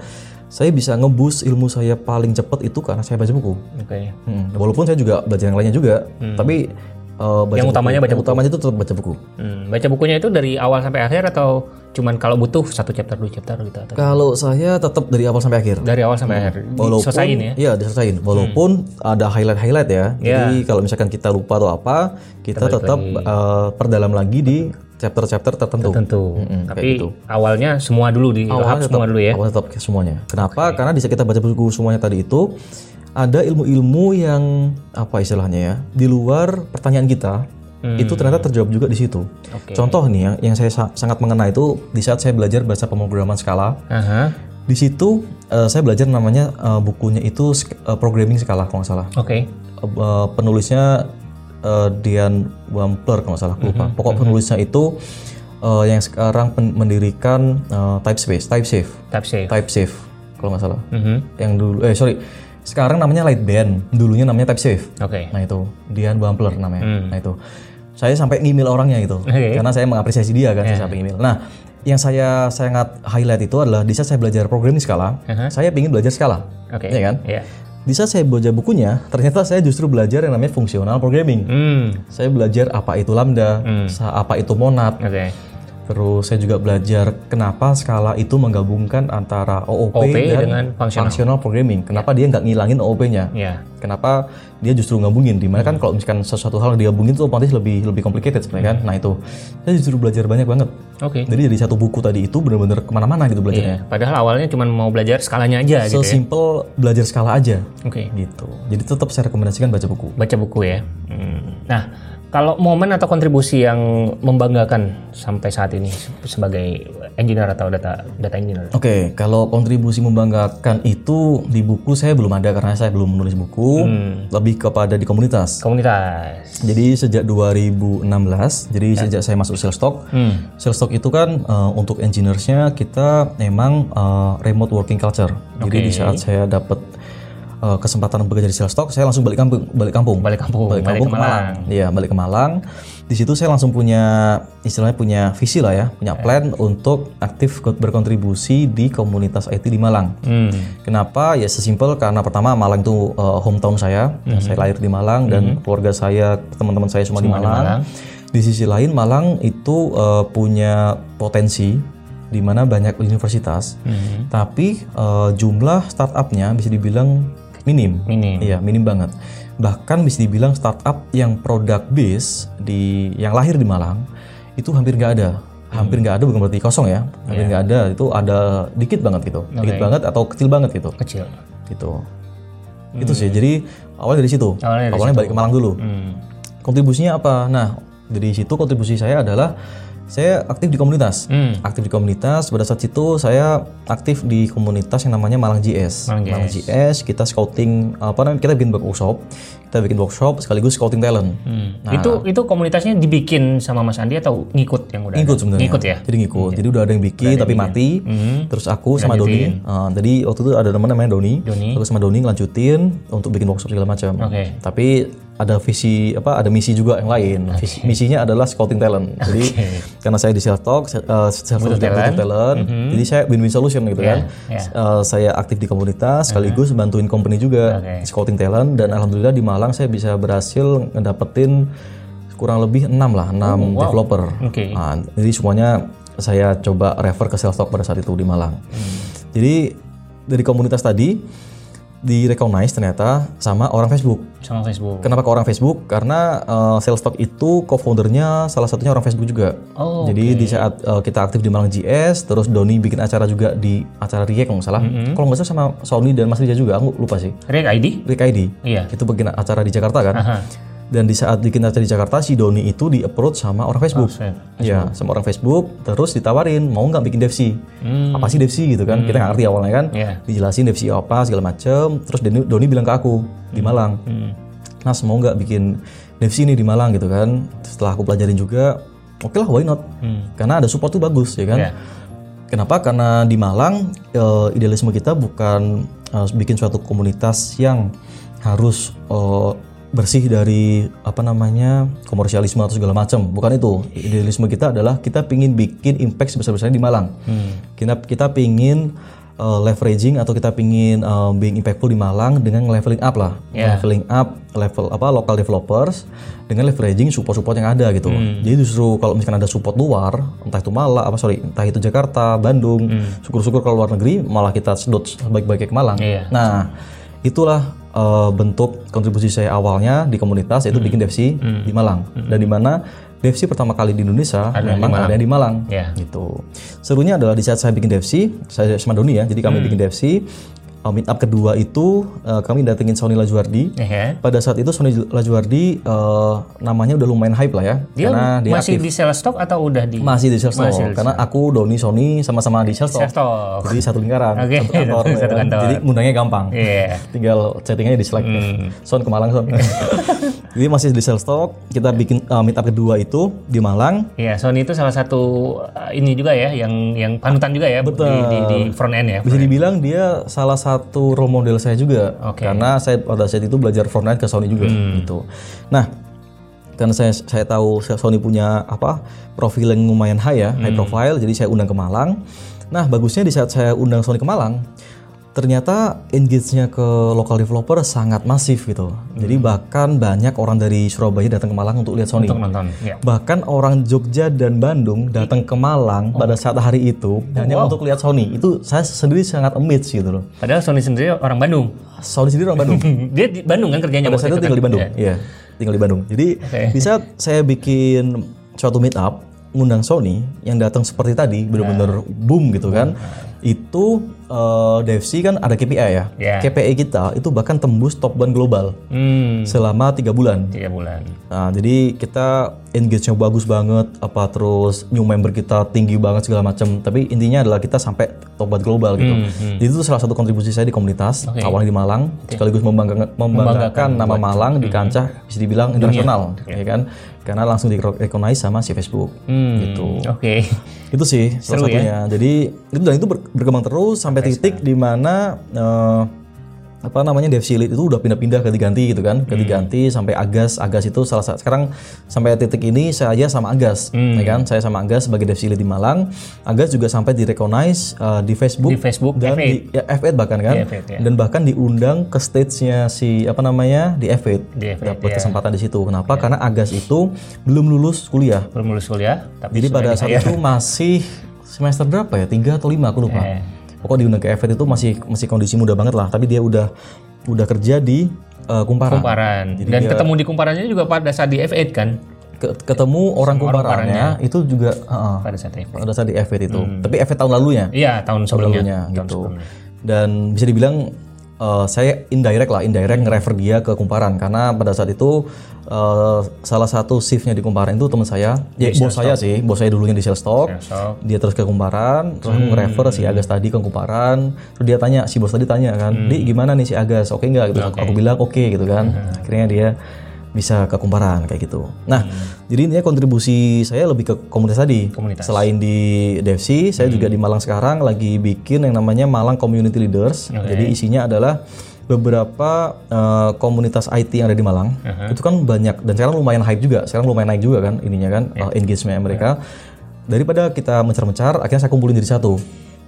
saya bisa ngebus ilmu saya paling cepat itu karena saya baca buku. Oke. Hmm, walaupun saya juga belajar yang lainnya juga, tapi uh, baca Yang buku. utamanya baca Yang utamanya itu tetap baca buku. Hmm, baca bukunya itu dari awal sampai akhir atau cuman kalau butuh satu chapter dua chapter gitu atau Kalau saya tetap dari awal sampai akhir. dari awal sampai akhir Walaupun diselesain ya. Iya, diselesain. Walaupun ada highlight-highlight ya. Jadi kalau misalkan kita lupa atau apa, kita tetap uh, perdalam lagi di chapter-chapter tertentu. Tentu. Mm-mm, kayak Tapi gitu. awalnya semua dulu di Awalnya semua dulu ya. Awal tetap semuanya. Kenapa? Karena bisa kita baca buku semuanya tadi itu ada ilmu-ilmu yang apa istilahnya ya di luar pertanyaan kita itu ternyata terjawab juga di situ. Oke. Contoh nih yang, yang saya sa- sangat mengena itu di saat saya belajar bahasa pemrograman skala. Aha. Di situ eh, saya belajar namanya eh, bukunya itu sk- eh, programming skala kalau nggak salah. Oke. Eh, eh, penulisnya eh, Dian Wampler kalau nggak salah lupa. Pokok penulisnya itu eh, yang sekarang mendirikan eh, Typespace, TypeSafe, Type safe. TypeSafe kalau nggak salah. Mhm. Yang dulu, eh sorry, sekarang namanya Lightband, dulunya namanya TypeSafe. Oke. Nah itu Dian Wampler namanya. Nah itu saya sampai ngemail orangnya gitu, Oke. karena saya mengapresiasi dia kan, saya sampai email. Nah yang saya sangat highlight itu adalah di saat saya belajar programming skala, saya ingin belajar skala, Oke. ya kan? Iya. Di saat saya baca bukunya, ternyata saya justru belajar yang namanya fungsional programming. Hmm. Saya belajar apa itu lambda, sa- apa itu monad. Oke. Terus saya juga belajar kenapa skala itu menggabungkan antara OOP, OOP dan dengan functional. functional programming. Kenapa dia nggak ngilangin OOP-nya? Iya. Kenapa dia justru gabungin? Di mana kan kalau misalkan sesuatu hal digabungin itu otomatis lebih lebih complicated sebenarnya kan? Nah itu saya justru belajar banyak banget. Oke. Jadi dari satu buku tadi itu benar-benar ke mana-mana gitu belajarnya. Iya. Padahal awalnya cuma mau belajar skalanya aja gitu ya. Sesimpel belajar skala aja Oke. gitu. Jadi tetap saya rekomendasikan baca buku. Baca buku ya. Hmm. Nah, kalau momen atau kontribusi yang membanggakan sampai saat ini sebagai engineer atau data data engineer. Oke, kalau kontribusi membanggakan itu di buku saya belum ada karena saya belum menulis buku, lebih kepada di komunitas. Komunitas. Jadi sejak 2016, jadi sejak saya masuk Salestalk, Hmm. Salestalk itu kan eh, untuk engineersnya kita emang eh, remote working culture. Jadi di saat saya dapat eh, kesempatan bekerja di Salestalk, saya langsung balik kampung, balik kampung, Balik kampung, balik balik kampung ke ke Malang. Iya, balik ke Malang. Di situ saya langsung punya istilahnya punya visi lah ya, punya plan untuk aktif berkontribusi di komunitas IT di Malang. Hmm. Kenapa? Ya sesimpel karena pertama Malang itu uh, hometown saya, saya lahir di Malang dan keluarga saya, teman-teman saya semua, di Malang. Malang. Di sisi lain Malang itu uh, punya potensi di mana banyak universitas, tapi uh, jumlah startupnya bisa dibilang minim. Minim. Iya, minim banget. Bahkan bisa dibilang startup yang product base di yang lahir di Malang itu hampir nggak ada. Hampir nggak ada bukan berarti kosong ya. Hampir nggak ada. Itu ada dikit banget gitu. Dikit banget atau kecil banget gitu. Kecil. Gitu. Itu sih. Jadi awalnya dari situ. Awalnya dari balik ke Malang dulu. Hmm. Kontribusinya apa? Nah, dari situ kontribusi saya adalah saya aktif di komunitas. Hmm. Aktif di komunitas. Pada saat itu saya aktif di komunitas yang namanya Malang GS. Malang GS kita scouting apa namanya? Kita bikin workshop. Kita bikin workshop sekaligus scouting talent. Hmm. Itu itu komunitasnya dibikin sama Mas Andi atau ngikut yang udah? Ngikut ada? sebenarnya. Ngikut ya. Jadi ngikut. Jadi udah ada yang bikin tapi mati. Terus aku sama Doni. uh, tadi waktu itu ada teman namanya Doni. Doni. Terus sama Doni ngelanjutin untuk bikin workshop segala macam. Oke. Tapi ada visi apa ada misi juga yang lain. Visi- misinya adalah scouting talent. Jadi karena saya di self talk, uh, self talk talent. talent. Jadi saya win-win solution gitu kan. ya. Uh, saya aktif di komunitas sekaligus bantuin company juga Oke. scouting talent dan alhamdulillah di Malang saya bisa berhasil ngedapetin kurang lebih enam lah, enam developer. Oke. Nah, jadi semuanya saya coba refer ke self talk pada saat itu di Malang. Jadi dari komunitas tadi di recognize ternyata sama orang Facebook. Sama Facebook. Kenapa ke orang Facebook? Karena uh, sales talk itu co-foundernya salah satunya orang Facebook juga. Oh, Jadi di saat uh, kita aktif di Malang GS, terus Doni bikin acara juga di acara Riek kalau nggak salah. Kalau nggak salah sama Sony dan Mas Rija juga, aku lupa sih. React ID? Riek ID. Iya. Itu bikin acara di Jakarta kan. Aha. Dan di saat bikin acara di Jakarta, si Doni itu di approach sama orang Facebook. Saya- Iya, sama orang Facebook, terus ditawarin mau nggak bikin devsi? Hmm. Apa sih devsi gitu kan? Kita nggak ngerti awalnya kan. Iya. Dijelasin devsi apa segala macem. Terus Doni, Doni bilang ke aku di Malang, Hmm. Nas mau nggak bikin devsi nih di Malang gitu kan? Setelah aku pelajarin juga, oke lah why not? Karena ada support tuh bagus ya kan? Hmm. Iya. Kenapa? Karena di Malang eh, idealisme kita bukan eh, bikin suatu komunitas yang harus eh, bersih dari apa namanya komersialisme atau segala macam. Bukan itu. Idealisme kita adalah kita pingin bikin impact sebesar-besarnya di Malang. Kita kita pingin eh, leveraging atau kita pingin eh, being impactful di Malang dengan leveling up lah, Yeah. leveling up level apa local developers dengan leveraging support-support yang ada gitu. Jadi justru kalau misalkan ada support luar, entah itu Malang apa sorry, entah itu Jakarta, Bandung, syukur-syukur kalau luar negeri malah kita sedot sebaik-baiknya ke Malang. Iya. Nah, itulah eh, bentuk kontribusi saya awalnya di komunitas yaitu bikin devsi di Malang dan di mana devsi pertama kali di Indonesia memang ada di Malang Iya. gitu. Serunya adalah di saat saya bikin devsi, saya sama Doni ya, jadi kami bikin devsi. Uh, meet up kedua itu uh, kami datengin Sony Lajuardi. Ya. Pada saat itu Sony Lajuardi uh, namanya udah lumayan hype lah ya, Dia karena dia masih aktif di sales stock atau udah di masih di sales di karena aku Doni Sony sama-sama di sales stock? Jadi satu lingkaran, Oke, satu kantor, satu- ya. kantor. Jadi ngundangnya gampang. Iya. Tinggal chattingnya di Slack. Son ke Malang Son. Jadi masih di sales talk, kita bikin uh, meetup kedua itu di Malang. Iya, Sony itu salah satu uh, ini juga ya, yang yang panutan juga ya Betul. Di, di, di front end ya. Bisa dibilang dia salah satu role model saya juga. Oke. Karena saya pada saat itu belajar front end ke Sony juga gitu. Nah, karena saya saya tahu Sony punya apa profil yang lumayan high ya, high profile, jadi saya undang ke Malang. Nah, bagusnya di saat saya undang Sony ke Malang, ternyata engage-nya ke lokal developer sangat masif gitu. Jadi bahkan banyak orang dari Surabaya datang ke Malang untuk lihat Sony. Untuk nonton. Ya. Bahkan orang Jogja dan Bandung datang ke Malang pada saat hari itu hanya untuk lihat Sony. Itu saya sendiri sangat amazed gitu loh. Padahal Sony sendiri orang Bandung. Sony sendiri orang Bandung. Dia di Bandung kan kerjanya Pada saat itu tinggal di kan? Bandung. Iya, tinggal di Bandung. Jadi Oke. di saat saya bikin suatu meet up ngundang Sony yang datang seperti tadi benar-benar boom gitu kan. Itu eh, DFC kan ada KPI ya. Ya. KPI kita itu bahkan tembus top 1 global Hmm, selama tiga bulan. tiga bulan. Nah, jadi kita engage-nya bagus banget, apa terus new member kita tinggi banget segala macam. Tapi intinya adalah kita sampai top 1 global gitu. Jadi itu salah satu kontribusi saya di komunitas, Oke. awalnya di Malang, sekaligus membanggakan, membanggakan nama Malang di kancah bisa dibilang internasional, ya kan? Karena langsung di recognize sama si Facebook, Hmm, gitu. Oke. Itu sih salah Seru ya? satunya. Jadi itu dan itu ber- berkembang terus sampai titik di mana eh, apa namanya DFC Elite itu udah pindah-pindah ganti-ganti gitu kan, ganti-ganti sampai Agas, Agas itu salah satu sekarang sampai titik ini saya aja sama Agas, ya kan? Saya sama Agas sebagai DFC Elite di Malang. Agas juga sampai di recognize eh, di Facebook Di Facebook dan F8. di ya, F8 bahkan kan, Di F8, ya. dan bahkan diundang ke stage-nya si apa namanya di F8 Di F8, dapat ya. kesempatan di situ. Kenapa? Karena Agas itu belum lulus kuliah. Belum lulus kuliah, tapi Jadi pada saat itu masih semester berapa ya? Tiga atau lima aku lupa. Eh. Pokoknya diundang ke Event itu masih masih kondisi muda banget lah. Tapi dia udah udah kerja di uh, Kumparan. kumparan. Dan ketemu di kumparannya juga pada saat di F8 kan? Ke- ketemu orang Kumparannya itu juga uh, Pada saat F8. pada saat di Event itu. Tapi Event tahun lalunya, Iya, tahun sebelumnya. sebelumnya gitu. Dan bisa dibilang uh, saya indirect lah, indirect nge-refer dia ke Kumparan. Karena pada saat itu uh, salah satu shiftnya di Kumparan itu teman saya, ya bos saya sih, bos saya dulunya di sales. So, dia terus ke Kumparan, terus aku nge-refer si Agas tadi ke Kumparan, terus dia tanya, si bos tadi tanya kan, di gimana nih si Agas, oke nggak? Gitu, aku bilang oke gitu kan, akhirnya dia bisa ke Kumparan kayak gitu. Nah, jadi intinya kontribusi saya lebih ke komunitas tadi. Komunitas. Selain di DFC, saya juga di Malang sekarang lagi bikin yang namanya Malang Community Leaders. Jadi isinya adalah beberapa eh, komunitas IT yang ada di Malang. Itu kan banyak dan sekarang lumayan hype juga. Sekarang lumayan naik juga kan ininya kan eh, engagement mereka. Daripada kita mencar-mencar, akhirnya saya kumpulin jadi satu.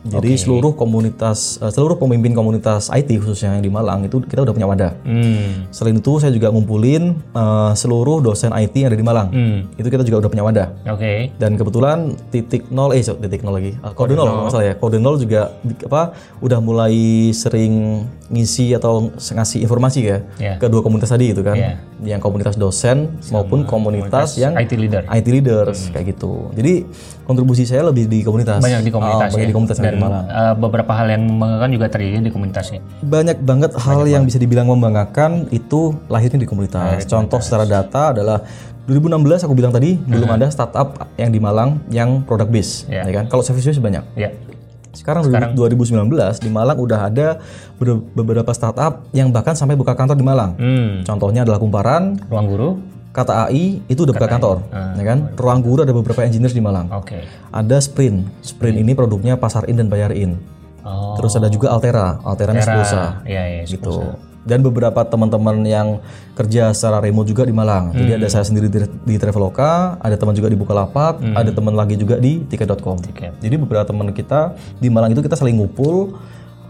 Jadi seluruh komunitas, eh, seluruh pemimpin komunitas IT khususnya yang di Malang itu kita udah punya wadah. hmm, Selain itu saya juga ngumpulin eh, seluruh dosen IT yang ada di Malang. hmm, Itu kita juga udah punya wadah. oke. Dan kebetulan titik nol, eh titik nol lagi, Ah, kode nol kalau nggak salah ya. Kode nol juga apa udah mulai sering ngisi atau ngasih informasi ya Ya. ke dua komunitas tadi gitu kan, Ya. yang komunitas dosen maupun komunitas yang IT leader. IT leaders kayak gitu. Jadi kontribusi saya lebih di komunitas. Banyak di komunitas Ah, banyak ya. di komunitas Dan eh, beberapa hal yang membanggakan juga terjadi di komunitasnya. Banyak banget hal yang bisa dibilang membanggakan itu lahirnya di komunitas. Contoh secara data adalah 2016 aku bilang tadi belum ada startup yang di Malang yang product based, Ya. ya kan? Kalau service based banyak. Ya, Sekarang, 2019 di Malang udah ada ber- beberapa startup yang bahkan sampai buka kantor di Malang. hmm, Contohnya adalah Kumparan, ruang guru. Kata AI itu udah buka kantor, ya kan? Ruang Guru ada beberapa engineers di Malang. Oke. Ada Sprint, Sprint ini produknya pasar in dan bayar in. Oh, Terus ada juga Altera, Altera Nesposa Iya, iya, gitu. Dan beberapa teman-teman yang kerja secara remote juga di Malang. Jadi ada saya sendiri di, di Traveloka, ada teman juga di Bukalapak, ada teman lagi juga di tiket.com. Tiket. Jadi beberapa teman kita di Malang itu kita saling ngumpul.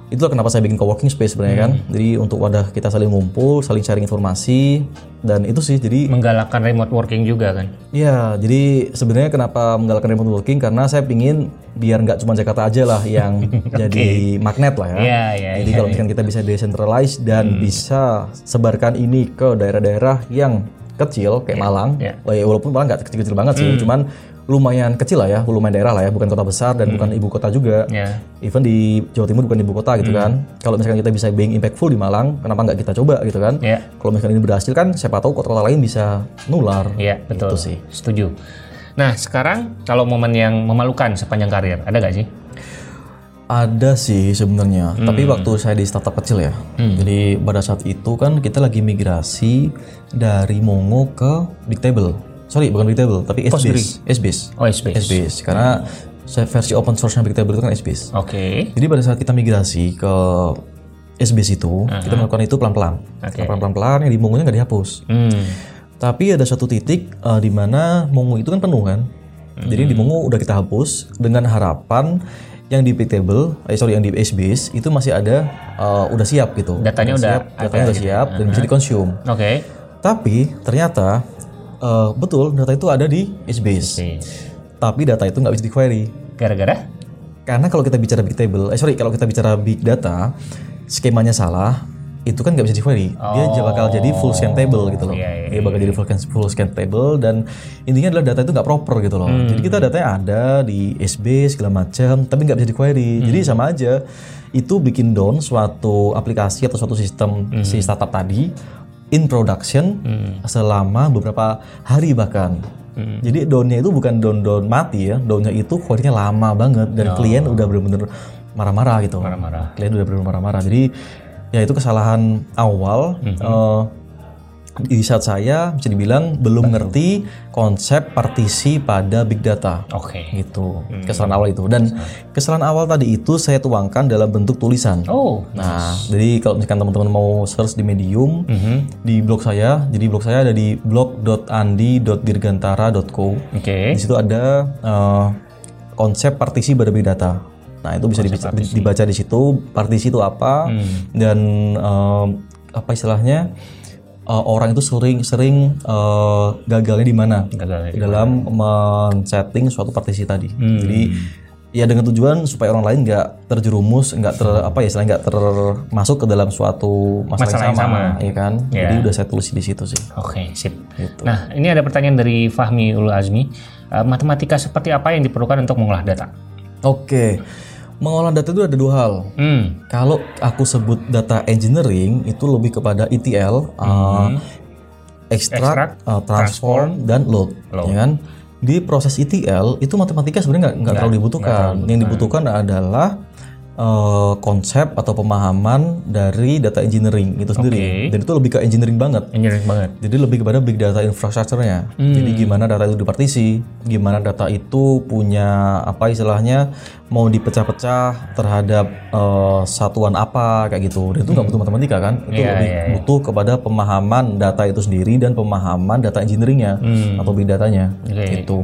Itulah kenapa saya bikin coworking space sebenarnya kan. Jadi untuk wadah kita saling ngumpul, saling sharing informasi dan itu sih jadi Menggalakkan remote working juga kan? Ya, jadi sebenarnya kenapa menggalakkan remote working karena saya pingin biar nggak cuma Jakarta aja lah yang jadi magnet lah ya. Iya, iya, Jadi kalau misalkan kita bisa decentralize dan bisa sebarkan ini ke daerah-daerah yang kecil kayak Malang, iya. Lah ya walaupun Malang nggak kecil-kecil banget sih, cuman lumayan kecil lah ya, lumayan daerah lah ya, bukan kota besar dan bukan ibu kota juga. Ya. Even di Jawa Timur bukan ibu kota gitu kan. Kalau misalkan kita bisa being impactful di Malang, kenapa nggak kita coba gitu kan? Ya. Kalau misalkan ini berhasil kan, siapa tahu kota-kota lain bisa nular. Iya, betul. Itu sih. Setuju. Nah, sekarang kalau momen yang memalukan sepanjang karir, ada nggak sih? Ada sih sebenarnya, tapi waktu saya di startup kecil ya. Jadi pada saat itu kan kita lagi migrasi dari Mongo ke Bigtable. Sorry, bukan Bigtable, tapi SBase. SBase. Oh, SBase. SBase. Karena saya versi open source-nya Bigtable itu kan SBase. Oke. Jadi pada saat kita migrasi ke SBase itu, kita melakukan itu pelan-pelan. Oke. Pelan-pelan, yang di Mongo-nya nggak dihapus. Hmm. Tapi ada satu titik eh, di mana Mongo itu kan penuh kan. Jadi di Mongo udah kita hapus dengan harapan yang di Pictable, eh sorry yang di SBase itu masih ada eh, udah siap gitu. Datanya udah siap, datanya udah siap dan bisa dikonsum. Oke. Tapi ternyata eh, betul data itu ada di SBase. Oke. Tapi data itu nggak bisa di query. Gara-gara? Karena kalau kita bicara big table, eh sorry kalau kita bicara big data, skemanya salah, itu kan nggak bisa di query. Dia bakal jadi full scan table gitu loh. Oh. Iya, iya, Dia bakal jadi full scan, full scan table dan intinya adalah data itu nggak proper gitu loh. Hmm. Jadi kita datanya ada di SB segala macam, tapi nggak bisa di query. Hmm. Jadi sama aja itu bikin down suatu aplikasi atau suatu sistem Hmm. si startup tadi in production selama beberapa hari bahkan. Hmm. Jadi downnya itu bukan down down mati ya, downnya itu query-nya lama banget dan klien udah bener-bener marah-marah gitu. Oh. Marah-marah. Klien udah bener-bener marah-marah. Jadi ya itu kesalahan awal Mhm. eh, di saat saya bisa dibilang belum ngerti konsep partisi pada big data Oke. gitu. Hmm. Kesalahan awal itu dan kesalahan awal tadi itu saya tuangkan dalam bentuk tulisan. Oh. Nah, jadi kalau misalkan teman-teman mau search di Medium, Mhm. di blog saya, jadi blog saya ada di blog.andi.dirgantara.co. Oke. Di situ ada eh, konsep partisi pada big data. Nah, itu bisa dibaca, dibaca di situ partisi itu apa Hmm. dan eh, apa istilahnya eh, orang itu sering-sering eh, gagalnya di mana Gagalnya di dalam men-setting suatu partisi tadi. Hmm. Jadi ya dengan tujuan supaya orang lain nggak terjerumus, nggak ter apa ya nggak termasuk ke dalam suatu masalah, Masalah yang sama, sama. ya kan? Ya. Jadi udah saya tulis di situ sih. Oke, sip. Gitu. Nah, ini ada pertanyaan dari Fahmi Ul Azmi. Eh, matematika seperti apa yang diperlukan untuk mengolah data? Oke, mengolah data itu ada dua hal. Hmm. Kalau aku sebut data engineering itu lebih kepada ETL, uh, extract, Extract, uh, transform, dan load, Load. ya kan? Di proses ETL itu matematika sebenarnya nggak terlalu dibutuhkan. Yang dibutuhkan adalah uh, konsep atau pemahaman dari data engineering itu sendiri. Dan itu lebih ke engineering banget. Engineering banget. Jadi lebih kepada big data infrastructure-nya. Jadi gimana data itu dipartisi, gimana data itu punya apa istilahnya mau dipecah-pecah terhadap eh, satuan apa kayak gitu. Dan itu nggak butuh matematika kan? Itu Iya, lebih iya, iya. butuh kepada pemahaman data itu sendiri dan pemahaman data engineering-nya atau big datanya. Oke. Gitu.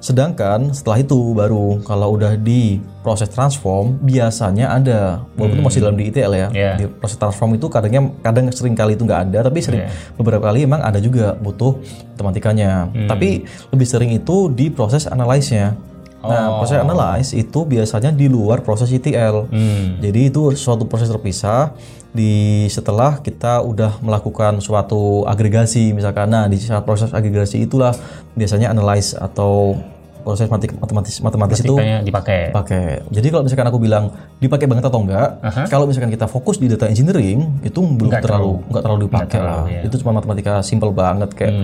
Sedangkan setelah itu baru kalau udah di proses transform biasanya ada walaupun itu masih dalam di ETL ya. Iya. Di proses transform itu kadangnya kadang sering kali itu nggak ada tapi sering beberapa kali emang ada juga butuh matematikanya. Tapi lebih sering itu di proses analyze-nya. Nah, proses analyze itu biasanya di luar proses ETL. Jadi itu suatu proses terpisah di setelah kita udah melakukan suatu agregasi misalkan. Nah, di saat proses agregasi itulah biasanya analyze atau proses matematik matematis matematis itu dipakai. pakai. Jadi kalau misalkan aku bilang dipakai banget atau enggak, kalau misalkan kita fokus di data engineering itu belum terlalu enggak terlalu dipakai lah. Itu cuma matematika simple banget kayak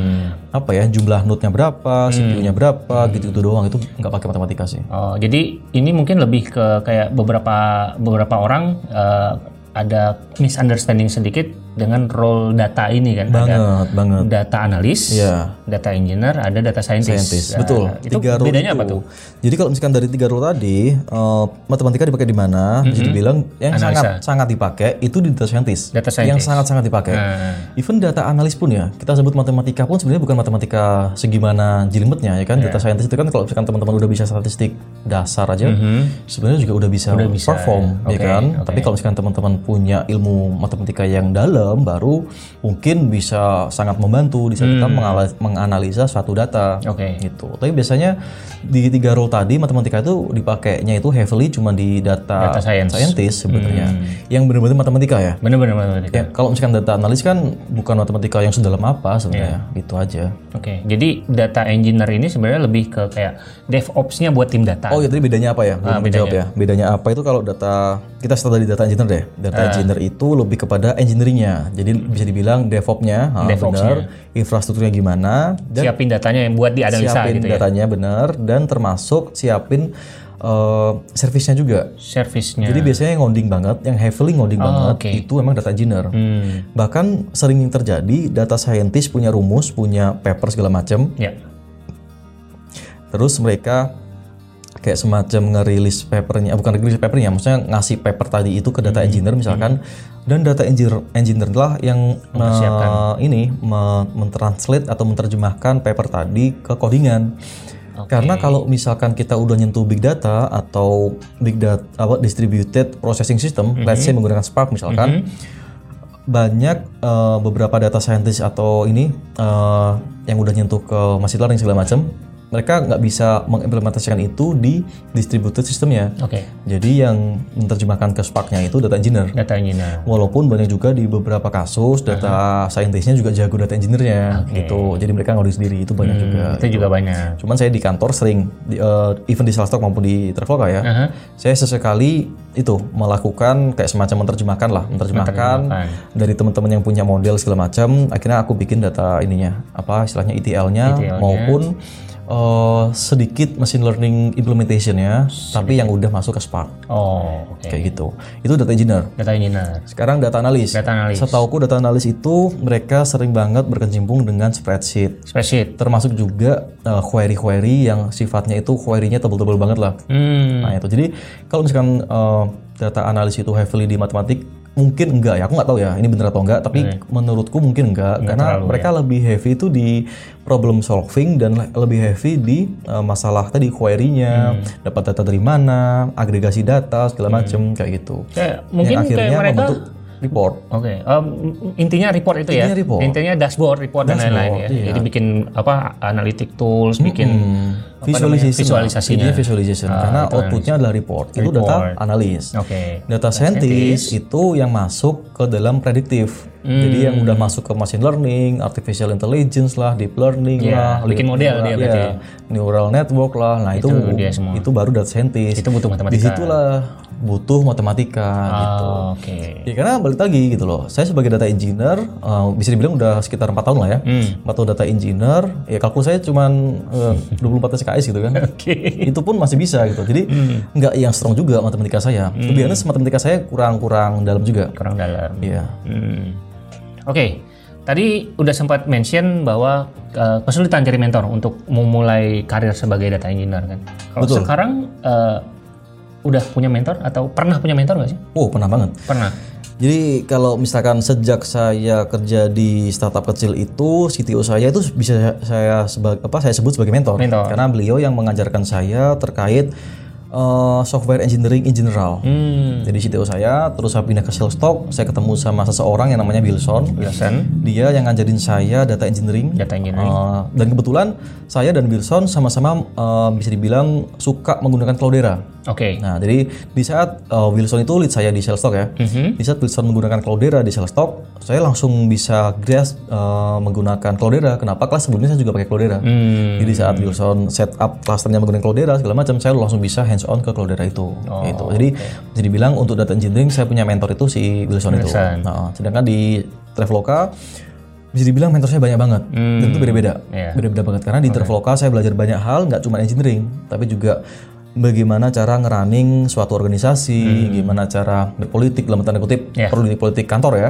apa ya jumlah node-nya berapa, CPU-nya berapa, gitu-gitu doang itu enggak pakai matematika sih. Oh, jadi ini mungkin lebih ke kayak beberapa beberapa orang eh, ada misunderstanding sedikit dengan role data ini kan. Ada Banget, banget. data analis, Iya. data engineer, ada data scientist. Scientist, Nah, betul. Itu tiga role bedanya itu. apa tuh? Jadi kalau misalkan dari tiga role tadi, eh, matematika dipakai di mana? Bisa dibilang yang sangat sangat dipakai itu di data scientist. Data Yang scientist. sangat sangat dipakai. Nah, Even data analis pun ya, kita sebut matematika pun sebenarnya bukan matematika segimana jelimetnya ya kan. Iya. Data scientist itu kan kalau misalkan teman-teman udah bisa statistik dasar aja, sebenarnya juga udah bisa, Mm-hmm. bisa, perform ya Oke, kan. oke. Tapi kalau misalkan teman-teman punya ilmu matematika yang dalam, baru mungkin bisa sangat membantu di saat kita Hmm. menganalisa suatu data Oke. gitu. Tapi biasanya di tiga role tadi matematika itu dipakainya itu heavily cuma di data, Data science. Hmm. scientist sebenarnya. Yang benar-benar matematika ya. bener-bener matematika. Ya, kalau misalkan data analis kan bukan matematika yang sedalam apa sebenarnya, Iya. gitu aja. Oke, jadi data engineer ini sebenarnya lebih ke kayak DevOps-nya buat tim data. Oh ya tadi bedanya apa ya? Belum menjawab ya. Bedanya apa itu kalau data kita start dari data engineer deh. Data Ah. engineer itu lebih kepada engineeringnya. Jadi bisa dibilang DevOps-nya, DevOps-nya. benar. Infrastrukturnya gimana dan Siapin datanya yang buat dianalisa siapin gitu ya. datanya benar dan termasuk siapin eh, servisnya juga. Servisnya. Jadi biasanya yang ngoding banget, yang heavily ngoding banget oke. itu emang data engineer. Hmm. Bahkan sering yang terjadi data scientist punya rumus, punya paper segala macam, Ya. Terus mereka kayak semacam ngerilis papernya, bukan ngerilis papernya, maksudnya ngasih paper tadi itu ke data engineer misalkan, dan data engineer engineer lah yang me- ini me- mentranslate atau menerjemahkan paper tadi ke codingan. Karena kalau misalkan kita udah nyentuh big data atau big data apa distributed processing system, let's say menggunakan Spark misalkan, banyak eh, beberapa data scientist atau ini eh, yang udah nyentuh ke machine learning segala macam, mereka nggak bisa mengimplementasikan itu di distributed systemnya. Oke. Jadi yang menerjemahkan ke Spark-nya itu data engineer. Data engineer. Walaupun banyak juga di beberapa kasus data scientist-nya juga jago data engineer-nya gitu. Jadi mereka ngoding sendiri itu banyak juga. Itu juga banyak. Cuman saya di kantor sering di, eh, even di Salesforce maupun di Traveloka ya. Aha. Saya sesekali itu melakukan kayak semacam menerjemahkan lah, menerjemahkan Menerjemahkan. dari teman-teman yang punya model segala macam. Akhirnya aku bikin data ininya, apa istilahnya ETL-nya ETL-nya. maupun eh, sedikit machine learning implementation-nya, tapi yang udah masuk ke Spark Oh, oke. kayak gitu. Itu data engineer. Data engineer. Sekarang data analis. Data analis. Setauku data analis itu mereka sering banget berkecimpung dengan spreadsheet. Spreadsheet. Termasuk juga eh, query-query yang sifatnya itu query-nya tebel-tebel banget lah. Hmm. Nah itu jadi kalau misalkan eh, data analis itu heavily di matematik mungkin enggak ya aku nggak tahu ya ini bener atau enggak tapi menurutku mungkin enggak karena mereka lebih heavy itu di problem solving dan le- lebih heavy di eh, masalah tadi query-nya dapat data dari mana agregasi data segala macem kayak gitu. Kayak mungkin yang akhirnya kayak mereka membentuk report Oke, em, intinya report itu ya. Intinya report. Intinya dashboard, report dan lain-lain ya. iya. Jadi bikin apa analytic tools, bikin apa namanya, visualization visualisasinya. Intinya visualization karena outputnya adalah report. itu data Report. analis Oke. Data scientist itu yang masuk ke dalam prediktif. Jadi yang udah masuk ke machine learning, artificial intelligence lah, deep learning Iya, lah, bikin model dia iya, berarti. neural network lah. Nah itu Itu dia semua. itu baru data scientist. Itu butuh matematika. Di situlah butuh matematika gitu. Oh, Oke. Ya karena balik lagi gitu loh. Saya sebagai data engineer uh, bisa dibilang udah sekitar empat tahun lah ya. Hmm. Empat tahun data engineer. Ya kalkul saya cuman uh, 24 SKS gitu kan. Oke. Itu pun masih bisa gitu. Jadi nggak yang strong juga matematika saya. Lebih honest matematika saya kurang-kurang dalam juga. Kurang dalam. Iya. Hmm. Oke. Tadi udah sempat mention bahwa eh, kesulitan cari mentor untuk memulai karir sebagai data engineer kan. Kalau sekarang eh, udah punya mentor atau pernah punya mentor nggak sih? Oh pernah banget. Pernah. Jadi kalau misalkan sejak saya kerja di startup kecil itu CTO saya itu bisa saya sebagai apa saya sebut sebagai mentor. Mentor. Karena beliau yang mengajarkan saya terkait uh, software engineering in general. Hmm. Jadi CTO saya terus saya pindah ke Salesforce, saya ketemu sama seseorang yang namanya Wilson. Wilson, Dia yang ngajarin saya data engineering. data engineering. Uh, dan kebetulan saya dan Wilson sama-sama uh, bisa dibilang suka menggunakan Cloudera. Oke. Nah, jadi di saat uh, Wilson itu lead saya di Salesforce ya. Di saat Wilson menggunakan Cloudera di Salesforce, saya langsung bisa grasp uh, menggunakan Cloudera. Kenapa? Kelas sebelumnya saya juga pakai Cloudera. Hmm. Jadi saat Wilson setup clusternya menggunakan Cloudera segala macam, saya langsung bisa hands on ke Cloudera itu. gitu. Jadi jadi bilang untuk data engineering saya punya mentor itu si Wilson, itu. Nah, sedangkan di Traveloka bisa dibilang mentor saya banyak banget. Dan itu beda-beda. Iya. beda-beda banget. Karena di Traveloka saya belajar banyak hal nggak cuma engineering tapi juga bagaimana cara ngerunning suatu organisasi gimana cara berpolitik dalam tanda kutip Iya. perlu di politik kantor ya.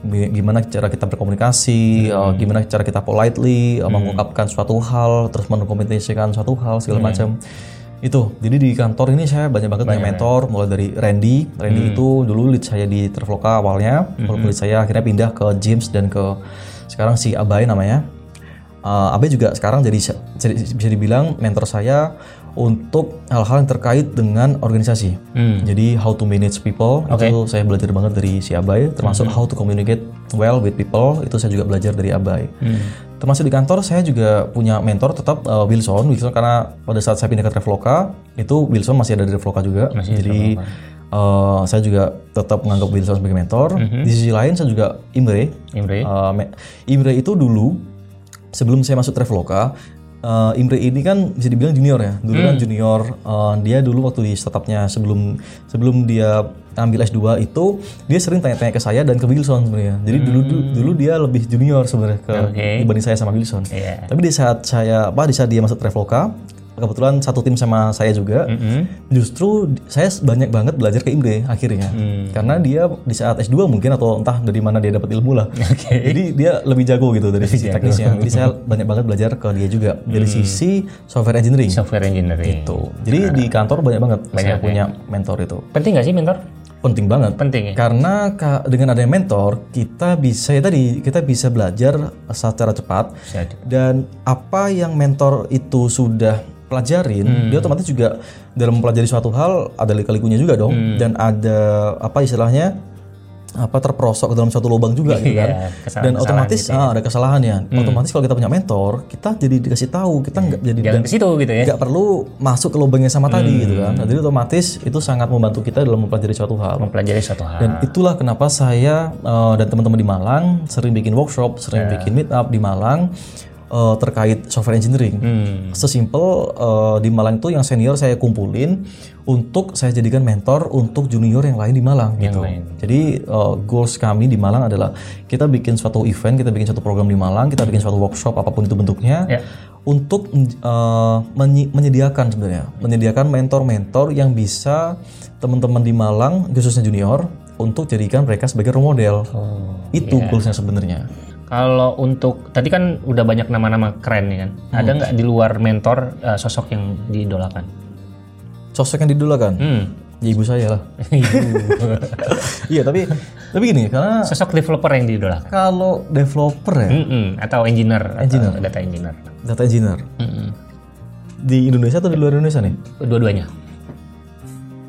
Gi- gimana cara kita berkomunikasi eh, gimana cara kita politely eh, mengungkapkan suatu hal terus mendokumentasikan suatu hal segala macam itu. Jadi di kantor ini saya banyak banget punya mentor mulai dari Randy. Randy itu dulu lead saya di Traveloka awalnya. Walaupun lead saya akhirnya pindah ke James dan ke sekarang si Abai namanya. Uh, Abe juga sekarang jadi, jadi bisa dibilang mentor saya untuk hal-hal yang terkait dengan organisasi. Hmm. Jadi how to manage people. Itu saya belajar banget dari si Abai, termasuk Hmm. how to communicate well with people. Itu saya juga belajar dari Abai. Hmm. Termasuk di kantor saya juga punya mentor tetap uh, Wilson, Wilson karena pada saat saya pindah ke Traveloka itu Wilson masih ada di Traveloka juga. Jadi uh, saya juga tetap menganggap Wilson sebagai mentor. Hmm. Di sisi lain saya juga Imre, Imre. Uh, Imre itu dulu sebelum saya masuk Traveloka, uh, Imre ini kan bisa dibilang junior ya. Dulu kan junior. uh, dia dulu waktu di startupnya sebelum sebelum dia ambil S2 itu dia sering tanya-tanya ke saya dan ke Wilson sebenarnya. Jadi dulu dulu dia lebih junior sebenarnya ke Oke. dibanding saya sama Wilson. Iya. Tapi di saat saya apa di saat dia masuk Traveloka kebetulan satu tim sama saya juga. Mm-mm. Justru saya banyak banget belajar ke Imre akhirnya. Hmm. Karena dia di saat S2 mungkin atau entah dari mana dia dapat ilmu lah. Jadi dia lebih jago gitu dari sisi teknisnya. Jadi saya banyak banget belajar ke dia juga dari Hmm. sisi software engineering. Software engineering. Tuh. Jadi di kantor banyak banget saya punya mentor itu. Penting nggak sih mentor? Penting banget. Penting ya. Karena ka- dengan adanya mentor, kita bisa ya tadi kita bisa belajar secara cepat dan apa yang mentor itu sudah pelajarin, dia otomatis juga dalam mempelajari suatu hal ada lika-likunya juga dong dan ada apa istilahnya apa terperosok ke dalam suatu lubang juga gitu kan. Iya, kesalahan- dan kesalahan otomatis gitu ah, ada kesalahannya. Otomatis kalau kita punya mentor, kita jadi dikasih tahu, kita nggak jadi Jangan ke situ gitu ya. nggak perlu masuk ke lubang yang sama tadi gitu kan. Nah, Jadi otomatis itu sangat membantu kita dalam mempelajari suatu hal. Mempelajari suatu hal. Dan itulah kenapa saya eh, dan teman-teman di Malang sering bikin workshop, sering bikin meet up di Malang eh, terkait software engineering. Hmm. Sesimpel eh, di Malang itu yang senior saya kumpulin untuk saya jadikan mentor untuk junior yang lain di Malang gitu. lain. Jadi eh, goals kami di Malang adalah kita bikin suatu event, kita bikin suatu program di Malang, kita bikin suatu workshop apa pun itu bentuknya Ya. untuk menyi- menyediakan sebenarnya, menyediakan mentor-mentor yang bisa teman-teman di Malang khususnya junior untuk jadikan mereka sebagai role model. Oh. itu goalsnya sebenarnya. Kalau untuk tadi kan udah banyak nama-nama keren ya kan. Hmm. Ada nggak di luar mentor eh, sosok yang diidolakan? Sosok yang didulakan, Hmm. ya ibu saya lah. Iya tapi tapi gini karena Sosok developer yang diidolakan. kalau developer ya, Mm-mm. Atau engineer, Engineer. atau data engineer. data engineer Mm-mm. di Indonesia atau di luar Indonesia nih? Dua-duanya.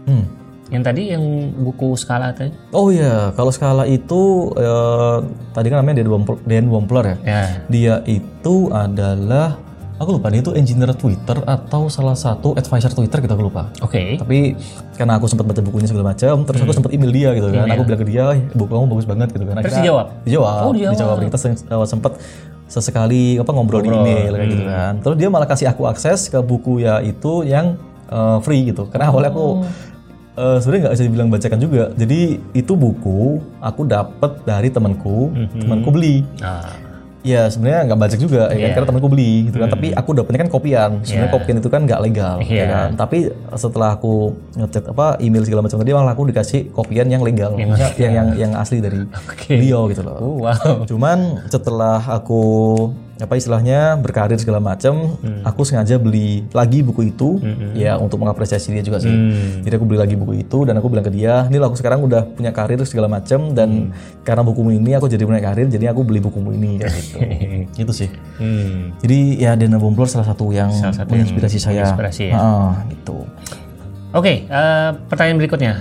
Hmm. Yang tadi yang buku skala tadi? Oh iya, kalau skala itu eh, tadi kan namanya Dan Wampler, ya. Ya. Dia itu adalah aku lupa dia itu engineer Twitter atau salah satu advisor Twitter kita aku lupa. Oke. Tapi karena aku sempat baca bukunya segala macam, terus aku sempat email dia gitu kan. Aku bilang ke dia, "Eh, buku kamu bagus banget gitu kan. Terus Akhirnya dijawab? Dijawab. Oh, dijawab. dijawab. Kita eh, sempat sesekali apa ngobrol, di email kayak gitu kan. Terus dia malah kasih aku akses ke buku ya itu yang eh, free gitu. Karena awalnya aku eh, sebenarnya nggak bisa dibilang bacakan juga. Jadi itu buku aku dapat dari temanku, temanku beli. Nah, Ya sebenarnya nggak baca juga ya kan karena temanku beli gitu kan. Tapi aku dapetnya kan kopian. Sebenarnya Iya. kopian itu kan nggak legal ya Iya. kan. Tapi setelah aku ngechat apa email segala macam tadi malah aku dikasih kopian yang legal. Maksudnya yang yang yang asli dari Oke. beliau gitu loh. oh, wow. Cuman setelah aku apa istilahnya berkarir segala macam, Hmm. aku sengaja beli lagi buku itu ya untuk mengapresiasi dia juga sih. Hmm. Jadi aku beli lagi buku itu dan aku bilang ke dia, ini aku sekarang udah punya karir segala macam dan Hmm. karena bukumu ini aku jadi punya karir, jadi aku beli bukumu ini kayak gitu. gitu sih. Hmm. Jadi ya Dana Bombler salah satu yang Salah satu yang menginspirasi saya. menginspirasi ya. Ah, gitu. Oke, eh, pertanyaan berikutnya.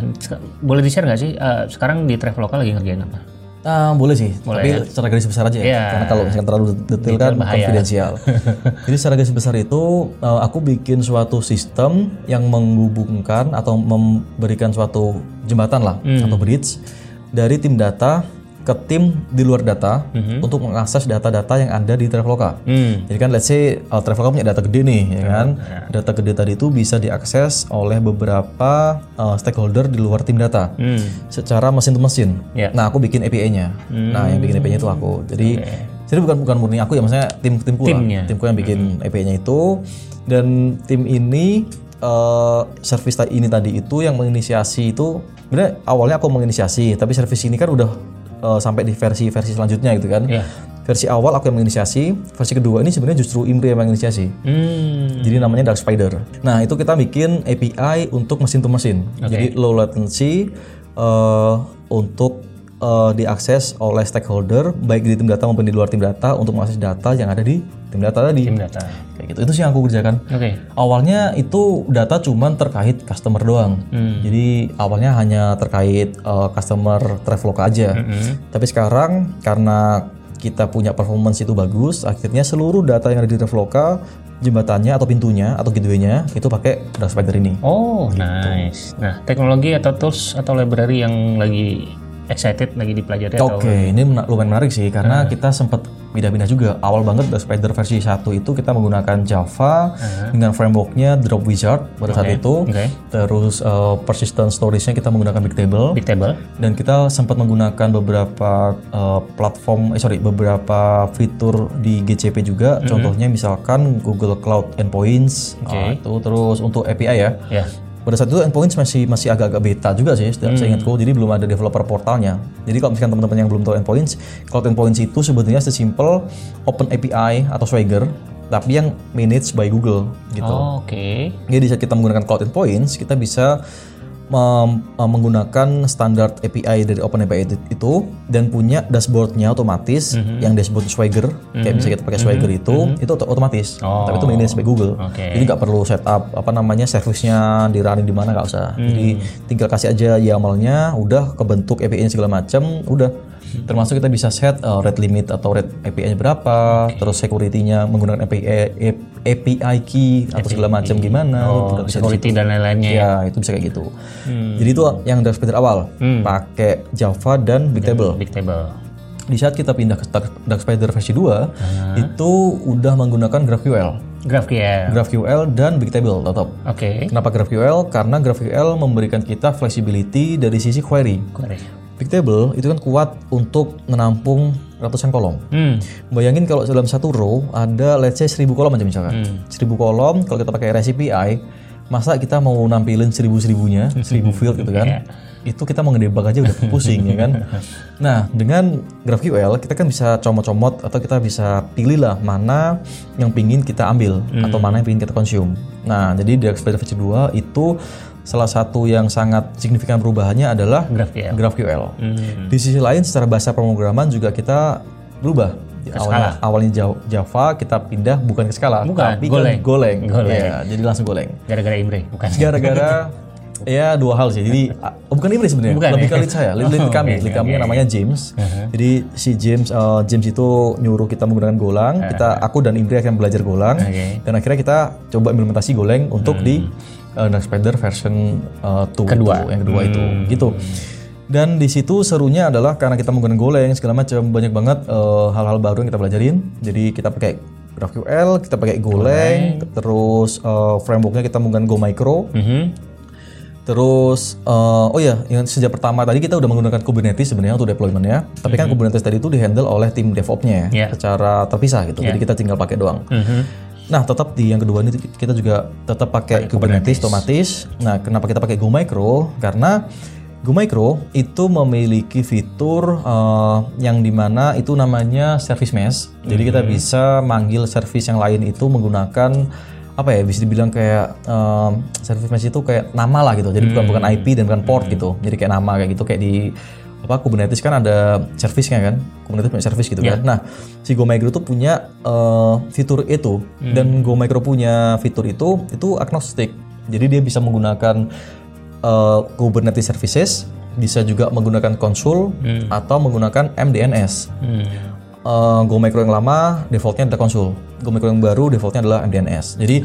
Boleh di-share nggak sih, eh, sekarang di Traveloka lagi ngerjain apa? Ah, boleh sih, Boleh tapi ya? secara garis besar aja ya. Iya. Karena kalau misalkan terlalu detail kan konfidensial. Jadi secara garis besar itu uh, aku bikin suatu sistem yang menghubungkan atau memberikan suatu jembatan lah Hmm. atau bridge dari tim data ke tim di luar data untuk mengakses data-data yang ada di Traveloka. Hmm. Jadi kan let's say uh, Traveloka punya data gede nih, ya kan? Data gede tadi itu bisa diakses oleh beberapa uh, stakeholder di luar tim data Hmm. secara mesin to mesin. Ya. Nah, aku bikin API-nya. Nah, yang bikin API-nya itu aku. Jadi jadi bukan bukan murni aku ya, maksudnya tim timku lah. Timnya. Timku yang bikin API-nya itu dan tim ini eh service ini tadi itu yang menginisiasi itu sebenarnya awalnya aku menginisiasi, tapi service ini kan udah eh, sampai di versi-versi selanjutnya gitu kan. Iya. Versi awal aku yang menginisiasi, versi kedua ini sebenarnya justru Imri yang menginisiasi. Hmm. Jadi namanya Dark Spider. Nah itu kita bikin API untuk mesin to mesin. Jadi low latency eh, untuk eh, diakses oleh stakeholder baik di tim data maupun di luar tim data untuk mengakses data yang ada di tim data tadi. Tim data. Kayak gitu. Itu sih yang aku kerjakan. Oke. Awalnya itu data cuman terkait customer doang. Hmm. Jadi awalnya hanya terkait eh, customer Traveloka aja. Hmm. Tapi sekarang karena kita punya performance itu bagus, akhirnya seluruh data yang ada di Traveloka, jembatannya atau pintunya atau gateway-nya itu pakai Dark Spider ini. Oh, nice. Nah, teknologi atau tools atau library yang lagi excited lagi dipelajari Oke, atau ini mena- lumayan menarik sih karena kita sempat pindah-pindah juga. Awal banget Dark Spider versi 1 itu kita menggunakan Java dengan frameworknya Drop Wizard pada saat itu. Oke. Terus uh, persistent storage-nya kita menggunakan Bigtable. big table? dan kita sempat menggunakan beberapa uh, platform eh sorry beberapa fitur di GCP juga contohnya misalkan Google Cloud Endpoints uh, itu terus untuk API ya Ya. Pada saat itu Endpoints masih masih agak-agak beta juga sih setiap saya ingatku. Jadi belum ada developer portalnya. Jadi kalau misalkan teman-teman yang belum tahu Endpoints Cloud Endpoints itu sebetulnya sesimpel Open API atau Swagger tapi yang managed by Google gitu. Oh, Oke. jadi saat kita menggunakan Cloud Endpoints, kita bisa menggunakan standar API dari OpenAPI itu- itu dan punya dashboardnya otomatis yang dashboard Swagger kayak bisa kita pakai Swagger itu itu oto- otomatis. Oh. tapi itu managed by Google. Oke. jadi nggak perlu setup apa namanya service-nya di running di mana nggak usah. Jadi tinggal kasih aja YAML-nya udah kebentuk API-nya segala macam udah termasuk kita bisa set uh, rate limit atau rate API-nya berapa terus security-nya menggunakan API API key atau segala macam gimana Oh, udah bisa security dan lain-lainnya. Ya, itu bisa kayak gitu. Jadi itu yang Dark Spider awal, pakai Java dan Bigtable. Big table. Di saat kita pindah ke Dark, Spider versi 2, itu udah menggunakan GraphQL. GraphQL. GraphQL dan Bigtable tetap. Oke. Kenapa GraphQL? Karena GraphQL memberikan kita flexibility dari sisi query. Query. Bigtable itu kan kuat untuk menampung ratusan kolom. Hmm. Bayangin kalau dalam satu row ada let's say 1000 kolom aja misalkan. 1000 kolom kalau kita pakai REST API, masa kita mau nampilin seribu-seribunya, seribu field gitu kan. Itu kita mau ngedebug aja udah pusing ya kan. Nah, dengan GraphQL kita kan bisa comot-comot atau kita bisa pilih lah mana yang pingin kita ambil atau mana yang pingin kita consume. Nah, jadi di versi 2 itu salah satu yang sangat signifikan perubahannya adalah GraphQL. GraphQL. Hmm. Di sisi lain secara bahasa pemrograman juga kita berubah. Awalnya, awalnya Jav- Java kita pindah bukan ke skala, Bukan, tapi Golang. ke Golang. Golang. Iya, jadi langsung Goleng. Gara-gara Imre, bukan? Gara-gara ya dua hal sih. Jadi oh, bukan ini sebenarnya, Bukan, lebih ya? ke lead saya, lead, lead Oh, kami, lead kami namanya James. Jadi si James eh, James itu nyuruh kita menggunakan Golang. Kita aku dan Imri akan belajar Golang. Oke. Dan akhirnya kita coba implementasi Golang untuk di uh, Dark Spider version uh, 2 Kedua. itu, yang kedua itu gitu. Dan di situ serunya adalah karena kita menggunakan Golang segala macam banyak banget uh, hal-hal baru yang kita pelajarin. Jadi kita pakai GraphQL, kita pakai Golang, terus uh, frameworknya kita menggunakan Go Micro. Mhm. Terus, uh, oh ya, yang sejak pertama tadi kita udah menggunakan Kubernetes sebenarnya untuk deploymentnya. Tapi kan Kubernetes tadi itu dihandle oleh tim DevOps-nya ya, Yeah. secara terpisah gitu. Jadi kita tinggal pakai doang. Mhm. Nah, tetap di yang kedua ini kita juga tetap pakai Kubernetes otomatis. Nah, kenapa kita pakai Go Micro? Karena Go Micro itu memiliki fitur uh, yang di mana itu namanya service mesh. Jadi kita bisa manggil service yang lain itu menggunakan apa ya bisa dibilang kayak um, service mesh itu kayak nama lah gitu. Jadi bukan bukan IP dan bukan port gitu. Jadi kayak nama kayak gitu kayak di apa Kubernetes kan ada service-nya kan. Kubernetes punya service gitu kan. Nah, si Go Micro tuh punya uh, fitur itu dan Go Micro punya fitur itu itu agnostik. Jadi dia bisa menggunakan uh, Kubernetes services, bisa juga menggunakan konsul atau menggunakan MDNS. Hmm. Uh, Go Micro yang lama defaultnya adalah konsul. Go Micro yang baru defaultnya adalah MDNS. Jadi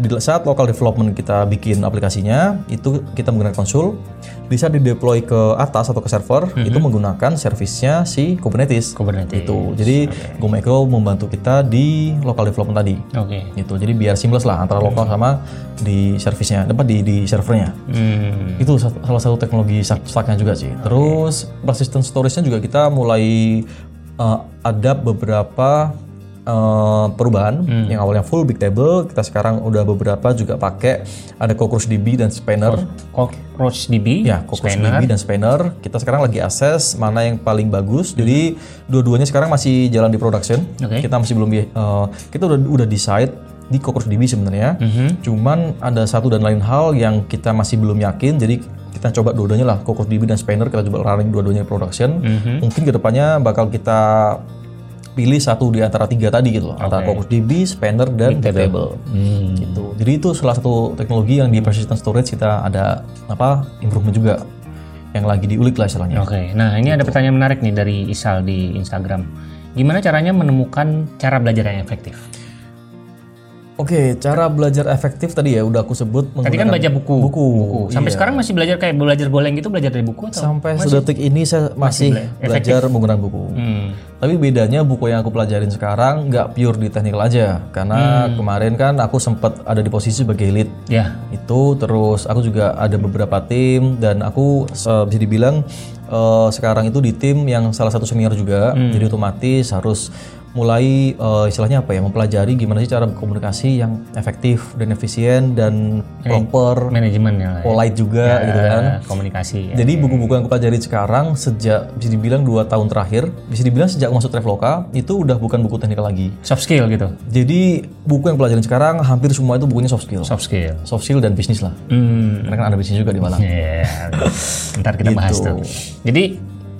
di saat local development kita bikin aplikasinya itu kita menggunakan konsul bisa di deploy ke atas atau ke server itu menggunakan servisnya si Kubernetes. Kubernetes. Itu. Jadi Go Micro membantu kita di local development tadi. Oke. Gitu. Jadi biar seamless lah antara lokal sama di servisnya, dapat di di servernya. Hmm. Itu salah satu teknologi stack- stacknya juga sih. Terus persistent storage-nya juga kita mulai uh, adapt beberapa uh, perubahan. Yang awalnya full big table, kita sekarang udah beberapa juga pakai ada CockroachDB dan Spanner. CockroachDB, Ya, CockroachDB dan Spanner. Kita sekarang lagi akses mana yang paling bagus. Jadi dua-duanya sekarang masih jalan di production. Oke. Kita masih belum uh, kita udah udah decide di CockroachDB sebenarnya. Cuman ada satu dan lain hal yang kita masih belum yakin. Jadi kita coba dua-duanya lah, CockroachDB dan Spanner kita coba running dua-duanya di production. Mungkin ke depannya bakal kita pilih satu di antara tiga tadi gitu loh. Antara CockroachDB, Spanner dan Bigtable. Gitu. Jadi itu salah satu teknologi yang di persistent storage kita ada apa improvement juga yang lagi diulik lah istilahnya. Oke, nah ini ada pertanyaan menarik nih dari Isal di Instagram. Gimana caranya menemukan cara belajar yang efektif? Oke, cara belajar efektif tadi ya udah aku sebut Tadi kan baca buku. buku. Sampai Iya. sekarang masih belajar kayak belajar goleng gitu belajar dari buku atau? Sampai sedetik ini saya masih, bela- belajar menggunakan buku. Hmm. Tapi bedanya buku yang aku pelajarin sekarang nggak pure di teknikal aja, karena Hmm. kemarin kan aku sempat ada di posisi sebagai lead Ya. itu terus aku juga ada beberapa tim dan aku eh, bisa dibilang eh, sekarang itu di tim yang salah satu senior juga jadi otomatis harus mulai eh, istilahnya apa ya mempelajari gimana sih cara berkomunikasi yang efektif dan efisien dan proper Manajemen ya. ya. polite juga gitu kan Komunikasi. Ya. jadi buku-buku yang aku pelajari sekarang sejak bisa dibilang dua tahun terakhir bisa dibilang sejak masuk Traveloka itu udah bukan buku teknikal lagi Soft skill gitu. jadi buku yang pelajarin sekarang hampir semua itu bukunya soft skill Soft skill. soft skill dan bisnis lah Hmm. karena kan ada bisnis juga di Malang Iya. Ntar kita bahas Gitu. tuh. Jadi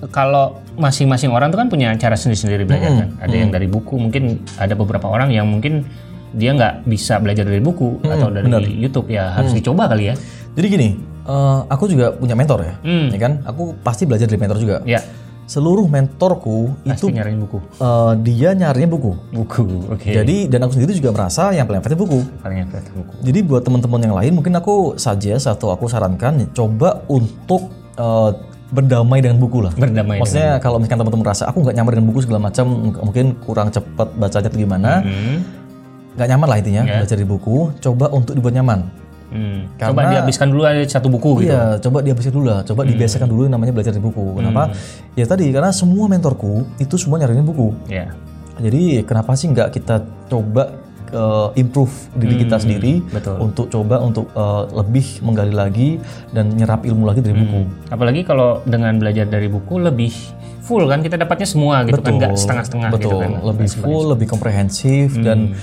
kalau masing-masing orang tuh kan punya cara sendiri-sendiri belajar kan. Ada yang dari buku, mungkin ada beberapa orang yang mungkin dia nggak bisa belajar dari buku atau dari YouTube ya harus dicoba kali ya. Jadi gini, eh, aku juga punya mentor ya, Hmm. ya kan? Aku pasti belajar dari mentor juga. Ya, Seluruh mentorku pasti itu nyariin buku. eh, dia nyarinya buku. Buku, oke. Jadi dan aku sendiri juga merasa yang paling efektif buku. Paling efektif buku. Jadi buat teman-teman yang lain mungkin aku suggest atau aku sarankan coba untuk eh, berdamai dengan buku lah. Berdamai. Maksudnya kalau misalkan teman-teman merasa aku nggak nyaman dengan buku segala macam, mungkin kurang cepat bacanya atau gimana, Hmm. nggak nyaman lah intinya Ya. belajar di buku. Coba untuk dibuat nyaman. Hmm. Coba Karena- dihabiskan dulu aja satu buku gitu. Iya, coba dihabisin dulu lah. Coba dibiasakan dulu yang namanya belajar di buku. Kenapa? Ya tadi karena semua mentorku itu semua nyariin buku. Ya. Jadi kenapa sih nggak kita coba uh, improve diri kita sendiri betul. untuk coba untuk uh, lebih menggali lagi dan nyerap ilmu lagi dari buku. Apalagi kalau dengan belajar dari buku lebih full kan kita dapatnya semua gitu kan nggak setengah-setengah gitu Betul, kan. lebih full, lebih komprehensif dan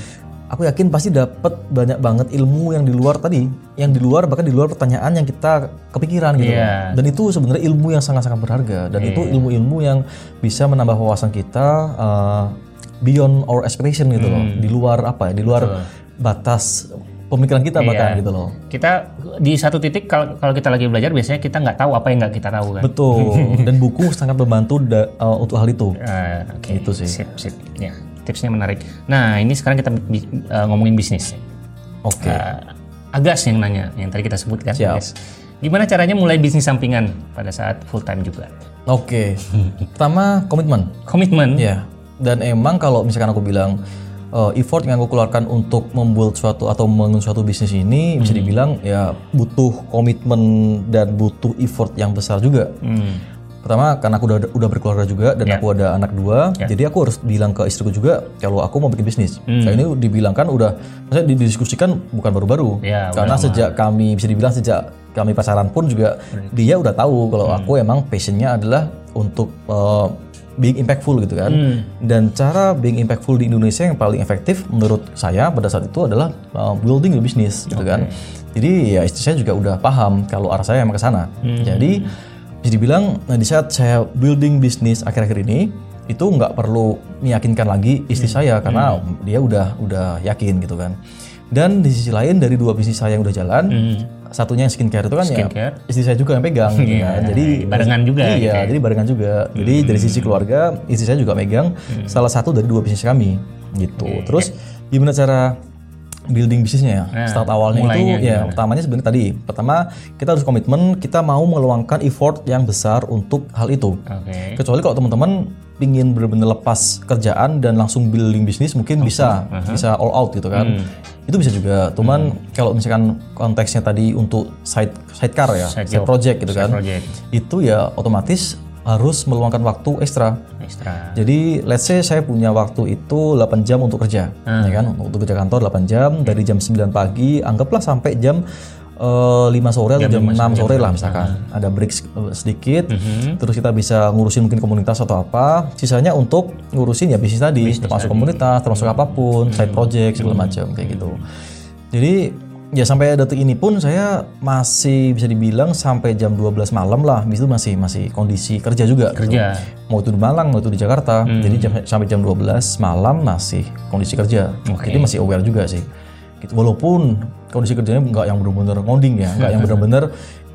aku yakin pasti dapat banyak banget ilmu yang di luar tadi, yang di luar bahkan di luar pertanyaan yang kita kepikiran gitu. Iya. Dan itu sebenarnya ilmu yang sangat-sangat berharga dan itu ilmu-ilmu yang bisa menambah wawasan kita uh, beyond our expectation gitu loh, di luar apa ya, di luar batas pemikiran kita bahkan gitu loh. Kita di satu titik kalau kalau kita lagi belajar biasanya kita nggak tahu apa yang nggak kita tahu kan. Betul. dan buku sangat membantu da- uh, untuk hal itu. Eh, Oke. Itu sih. Sip, sip. Ya, tipsnya menarik. Nah, ini sekarang kita eh, ngomongin bisnis. Oke. Eh, Agas yang nanya, yang tadi kita sebutkan. Siap. Agas. Gimana caranya mulai bisnis sampingan pada saat full time juga? Oke. Pertama komitmen. Komitmen. Ya. Dan emang kalau misalkan aku bilang uh, effort yang aku keluarkan untuk membuat suatu atau membangun suatu bisnis ini bisa dibilang ya butuh komitmen dan butuh effort yang besar juga. Hmm. Pertama karena aku udah udah berkeluarga juga dan aku ada anak dua, jadi aku harus bilang ke istriku juga kalau aku mau bikin bisnis. Nah, ini dibilang kan udah, maksudnya didiskusikan bukan baru-baru. Ya, karena sejak kami bisa dibilang sejak kami pasaran pun juga dia udah tahu kalau aku emang passionnya adalah untuk uh, being impactful gitu kan. Dan cara being impactful di Indonesia yang paling efektif menurut saya pada saat itu adalah uh, building a business gitu kan. Jadi ya istri saya juga udah paham kalau arah saya emang ke sana. Jadi bisa dibilang nah, di saat saya building bisnis akhir-akhir ini itu nggak perlu meyakinkan lagi istri saya karena dia udah udah yakin gitu kan. Dan di sisi lain dari dua bisnis saya yang udah jalan, satunya yang skincare itu kan Skincare. ya istri saya juga yang pegang gitu kan. Jadi barengan juga Iya, gitu ya. jadi barengan juga. Jadi dari sisi keluarga istri saya juga megang salah satu dari dua bisnis kami gitu. Terus gimana cara building bisnisnya ya? Start awalnya itu ya pertamanya sebenarnya tadi. Pertama kita harus komitmen kita mau meluangkan effort yang besar untuk hal itu. Oke. Kecuali kalau teman-teman pingin benar-benar lepas kerjaan dan langsung building bisnis mungkin bisa bisa all out gitu kan. Itu bisa juga. Cuman kalau misalkan konteksnya tadi untuk side sidecar ya, Side side, project gitu kan. project. Itu ya otomatis harus meluangkan waktu ekstra. Ekstra. Jadi let's say saya punya waktu itu 8 jam untuk kerja, ya kan? Untuk kerja kantor 8 jam dari jam 9 pagi, anggaplah sampai jam eh, 5 sore atau jam, 6 sore lah misalkan. Ada break se- sedikit, terus kita bisa ngurusin mungkin komunitas atau apa. Sisanya untuk ngurusin ya bisnis tadi, termasuk komunitas, termasuk apa pun, side project segala macam kayak gitu. Jadi ya sampai detik ini pun saya masih bisa dibilang sampai jam 12 malam lah. Itu masih masih kondisi kerja juga gitu. Kerja. mau itu di Malang mau itu di Jakarta. Jadi jam, sampai jam 12 malam masih kondisi kerja. Jadi masih aware juga sih. Gitu. Walaupun kondisi kerjanya nggak yang benar-benar ngoding ya nggak yang benar-benar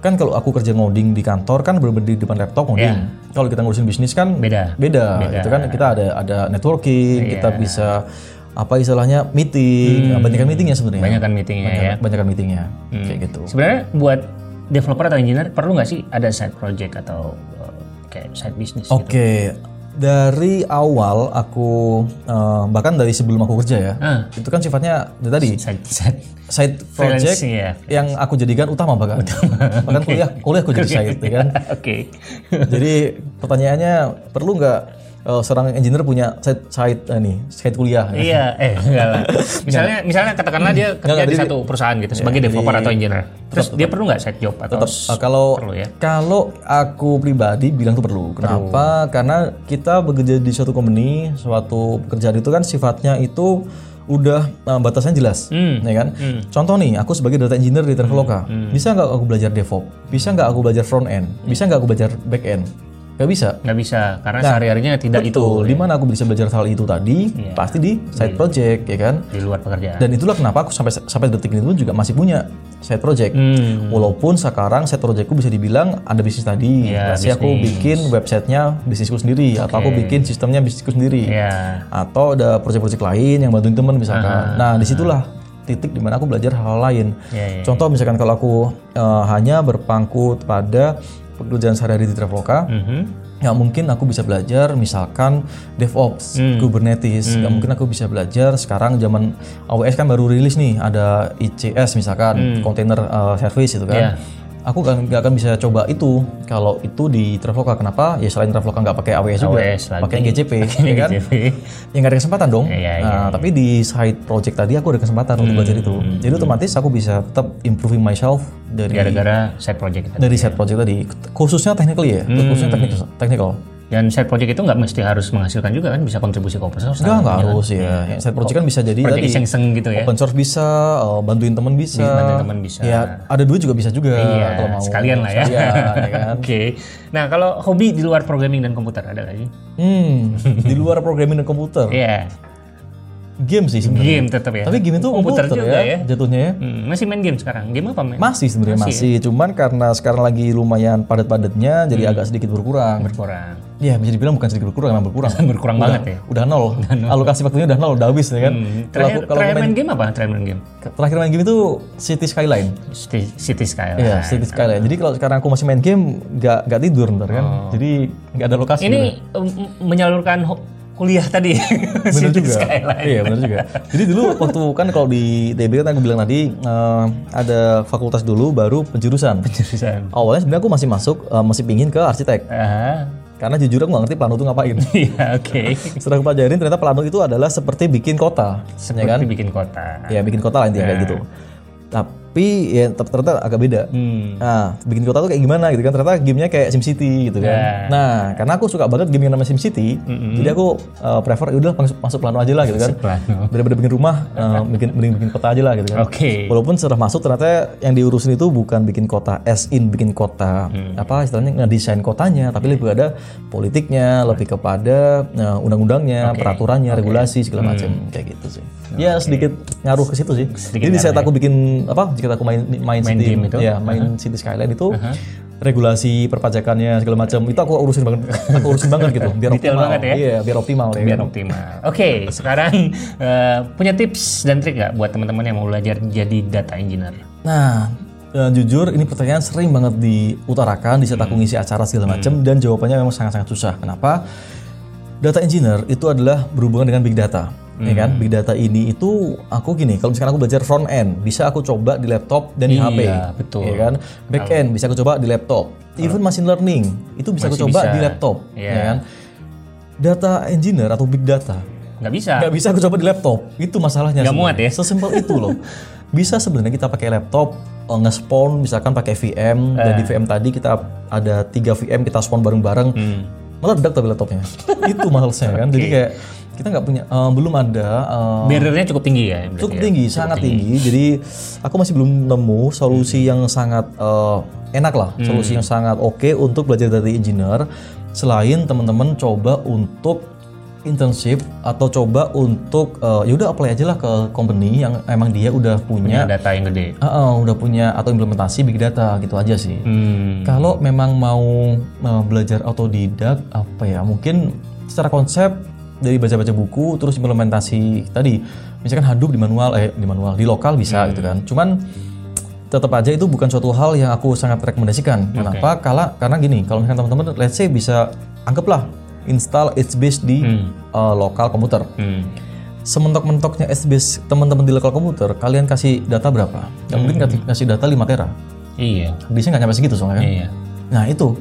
kan kalau aku kerja ngoding di kantor kan benar-benar di depan laptop ngoding. Kalau kita ngurusin bisnis kan Beda. beda, itu kan kita ada ada networking kita bisa apa istilahnya meeting, hmm. banyak meetingnya sebenarnya. Banyak kan meetingnya banyak, ya. Banyak meetingnya, Hmm. kayak gitu. Sebenarnya buat developer atau engineer perlu nggak sih ada side project atau uh, kayak side business gitu? Oke, dari awal aku eh, bahkan dari sebelum aku kerja ya, Ah. itu kan sifatnya dari tadi Side, side side project freelance, ya. yang aku jadikan utama bahkan. bahkan kuliah, kuliah aku jadi side, ya kan. Oke. Jadi pertanyaannya perlu nggak eh, seorang engineer punya side side eh, nih side kuliah? ya? Iya, eh enggak lah. Misalnya, misalnya katakanlah dia kerja Enggak, di satu perusahaan gitu sebagai developer atau engineer. Terus dia perlu nggak side job atau s- Eh, kalau perlu ya? kalau aku pribadi bilang tuh perlu. Kenapa? Karena kita bekerja di suatu company, suatu pekerjaan itu kan sifatnya itu udah eh, batasannya jelas, Hmm. ya kan? Contoh nih, aku sebagai data engineer di Traveloka, bisa nggak aku belajar DevOps? Bisa nggak aku belajar front end? Bisa nggak aku belajar back end? Gak bisa. Nggak bisa karena sehari-harinya tidak itu Betul. Di mana aku bisa belajar hal itu tadi? Pasti di side project, ya kan? di luar pekerjaan. Dan itulah kenapa aku sampai sampai detik ini pun juga masih punya side project. Hmm. Walaupun sekarang side projectku bisa dibilang ada bisnis tadi. Iya, Pasti aku bikin websitenya bisnisku sendiri, atau aku bikin sistemnya bisnisku sendiri, Ya. atau ada project-project lain yang bantuin teman misalkan. Nah di situlah titik di mana aku belajar hal lain. Ya, ya. Contoh misalkan kalau aku eh, hanya berpangku pada pekerjaan sehari-hari di Traveloka, Mhm. Ya mungkin aku bisa belajar misalkan DevOps, Hmm. Kubernetes. Nggak mungkin aku bisa belajar sekarang zaman AWS kan baru rilis nih ada ICS misalkan container uh, service itu kan. Hmm. Aku kan nggak akan bisa coba itu kalau itu di Traveloka. Kenapa? Ya selain Traveloka nggak pakai AWS juga, pakai GCP, ya kan? Ya nggak ada kesempatan dong. Iya, iya, nah, tapi di side project tadi aku ada kesempatan untuk belajar itu. Hmm. Jadi otomatis aku bisa tetap improving myself dari Gara-gara side project tadi. dari side project tadi. Khususnya technically ya, Hmm. khususnya technical. technical. Dan side project itu nggak mesti harus menghasilkan juga kan bisa kontribusi ke open source. Enggak, kan? enggak harus ya. Yang Side project kan bisa jadi Project tadi iseng-iseng gitu ya. open source bisa, eh, bantuin teman bisa. bantuin teman bisa. Ya, ada duit juga bisa juga Iya, kalau mau. sekalian lah ya. Sekalian, ya kan. Oke. Nah, kalau hobi di luar programming dan komputer ada nggak sih? Hmm, di luar programming dan komputer. Iya. Game sih sebenarnya. Game tetap ya. Tapi game itu komputer, juga ya, ya. jatuhnya ya. Hmm, masih main game sekarang. Game apa main? Masih sebenarnya masih, cuman karena sekarang lagi lumayan padat-padatnya jadi Hmm. agak sedikit berkurang. Berkurang. Iya, bisa dibilang bukan sedikit berkurang, memang berkurang. Berkurang udah, banget ya. Udah nol. Alokasi waktunya udah nol, udah habis ya kan. Hmm. Terakhir, kalau terakhir main, main game apa? Terakhir main game? terakhir main game itu City Skyline. City, City Skyline. Iya, City Skyline. Jadi kalau sekarang aku masih main game, nggak nggak tidur ntar kan. Jadi nggak ada lokasi. Oh. Ini menyalurkan kuliah tadi. City juga. Skyline. Iya bener juga. Jadi dulu waktu kan kalau di TB kan aku bilang tadi eh, ada fakultas dulu baru penjurusan. Jurusan. Awalnya sebenarnya aku masih masuk eh, masih pingin ke arsitek Ah, karena jujur aku nggak ngerti plano itu ngapain. Iya, oke. Setelah aku pelajarin ternyata plano itu adalah seperti bikin kota, ya kan? Seperti bikin kota. Ya bikin kota lah intinya kayak gitu. Tapi ya ter- ternyata agak beda. Hmm. Nah, bikin kota tuh kayak gimana gitu kan? Ternyata gamenya kayak SimCity gitu kan. Ya. Nah, karena aku suka banget game yang namanya SimCity, jadi aku uh, prefer ya udah masuk, masuk plano aja lah gitu kan. Plano. Daripada bikin rumah, uh, bikin mending bikin kota aja lah gitu kan. Oke. Walaupun setelah masuk ternyata yang diurusin itu bukan bikin kota as in bikin kota Hmm. apa istilahnya ngedesain kotanya, tapi lebih ada politiknya, lebih kepada uh, undang-undangnya, peraturannya, regulasi segala macam kayak gitu sih. Ya sedikit ngaruh ke situ sih. Sedikit Jadi di saat aku bikin apa? Jika aku main main, Main City, game itu? ya main City Skyline itu regulasi perpajakannya segala macam itu aku urusin banget, aku urusin banget gitu, biar Detail optimal. banget ya? Iya, biar optimal ya. biar optimal. Oke, sekarang eh, punya tips dan trik nggak buat teman-teman yang mau belajar jadi data engineer? Nah, eh, jujur ini pertanyaan sering banget diutarakan di saat aku ngisi acara segala macam dan jawabannya memang sangat-sangat susah. Kenapa? Data engineer itu adalah berhubungan dengan big data. Ya kan? Big data ini itu aku gini, kalau misalkan aku belajar front end, bisa aku coba di laptop dan di Iya, HP. betul. Ya kan? Back end bisa aku coba di laptop. Even machine learning itu bisa aku coba bisa. di laptop, Iya. ya kan? Data engineer atau big data Nggak bisa. nggak bisa aku coba di laptop itu masalahnya Nggak muat sebenarnya. sesimpel itu loh bisa sebenarnya kita pakai laptop eh, nge-spawn misalkan pakai VM dan Eh. di VM tadi kita ada tiga VM kita spawn bareng-bareng Hmm. meledak tapi laptopnya itu masalahnya kan jadi kayak kita nggak punya eh, belum ada eh, Barriernya cukup tinggi ya? cukup ya? tinggi sangat tinggi. jadi aku masih belum nemu solusi yang sangat eh, enak lah solusi yang sangat oke untuk belajar dari engineer selain teman-teman coba untuk internship atau coba untuk eh, ya udah apply aja lah ke company yang emang dia udah Punya punya data yang gede. Ah, ah, udah punya atau implementasi big data gitu aja sih Hmm. kalau memang mau uh, belajar autodidak apa ya mungkin secara konsep dari baca-baca buku terus implementasi tadi. Misalkan Hadoop di manual eh di manual di lokal bisa gitu kan. Cuman tetap aja itu bukan suatu hal yang aku sangat rekomendasikan. Kenapa? Kala, karena gini kalau misalkan teman-teman let's say bisa anggaplah install HBase di uh, lokal komputer. Hmm. sementok-mentoknya HBase teman-teman di lokal komputer kalian kasih data berapa? Nggak mungkin kasih, kasih data 5 tera. Iya. bisa nggak nyampe segitu soalnya kan? Iya. Nah itu,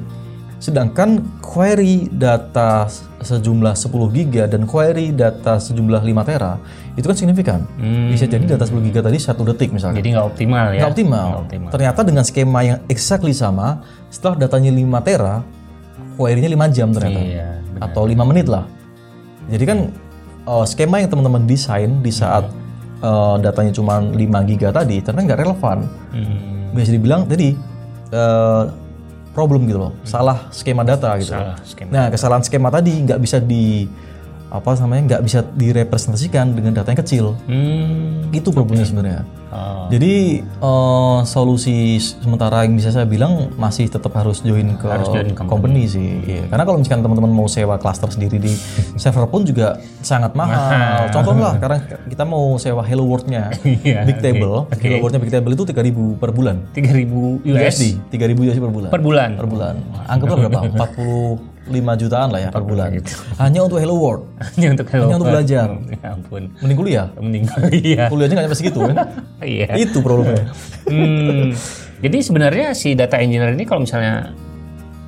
sedangkan query data sejumlah 10 giga dan query data sejumlah 5 tera itu kan signifikan. Hmm. Bisa jadi data 10 giga tadi satu detik misalnya. Jadi nggak optimal ya. Nggak optimal. Nggak optimal. Ternyata dengan skema yang exactly sama, setelah datanya 5 tera, query-nya 5 jam ternyata. Iya. benar. Atau 5 menit lah. Jadi kan uh, skema yang teman-teman desain di saat uh, datanya cuma 5 giga tadi, ternyata nggak relevan Hmm. bisa dibilang tadi eh, problem gitu loh salah skema data gitu Salah skema. nah kesalahan skema tadi nggak bisa di apa namanya nggak bisa direpresentasikan dengan data yang kecil. Hmm. itu problemnya sebenarnya. Oh. jadi eh, solusi sementara yang bisa saya bilang masih tetap harus join ke Harus join company. company sih Iya. karena kalau misalkan teman-teman mau sewa cluster sendiri di server pun juga sangat mahal. Contoh lah karena kita mau sewa Hello World-nya Iya, Big Table. Hello World-nya Big Table itu 3000 per bulan. 3000 US USD 3000 USD per bulan. Per bulan. per bulan. Anggaplah berapa 45 jutaan lah ya per bulan gitu. hanya untuk Hello World Hanya untuk hello. Hanya untuk belajar. Ya ampun. mending kuliah Meninggal. Iya. kuliahnya nggak nyampe segitu kan Iya. itu problemnya Hmm. Jadi sebenarnya si data engineer ini kalau misalnya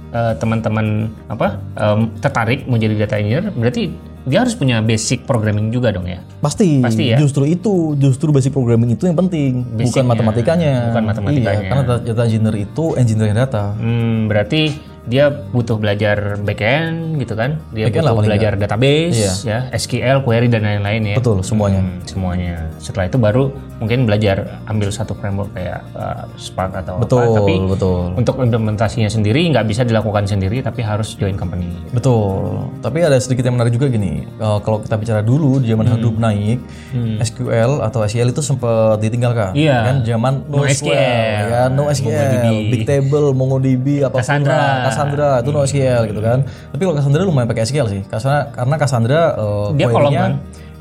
eh, teman-teman apa em, tertarik mau jadi data engineer, berarti dia harus punya basic programming juga dong ya. Pasti, Pasti ya? justru itu, justru basic programming itu yang penting, bukan Basicnya, matematikanya. bukan matematikanya. Iya, karena data, data engineer itu engineering data. Hmm, berarti dia butuh belajar backend gitu kan? Dia Backend butuh belajar database, ya, SQL, query dan lain-lain ya. Betul, semuanya. Hmm, semuanya. Setelah itu baru mungkin belajar ambil satu framework kayak uh, Spark atau Betul, apa. Tapi betul. untuk implementasinya sendiri nggak bisa dilakukan sendiri, tapi harus join company. Betul. Tapi ada sedikit yang menarik juga gini. Eh, kalau kita bicara dulu di zaman Hmm. Hadoop naik, SQL atau SQL itu sempat ditinggalkan. Iya. Kan zaman No NoSQL, SQL, ya, no SQL, MongoDB. Big Table, MongoDB, apa Cassandra. Cassandra itu no SQL gitu kan. Tapi kalau Cassandra lumayan pakai SQL sih. Karena karena Cassandra eh, Dia kolom query-nya- kan?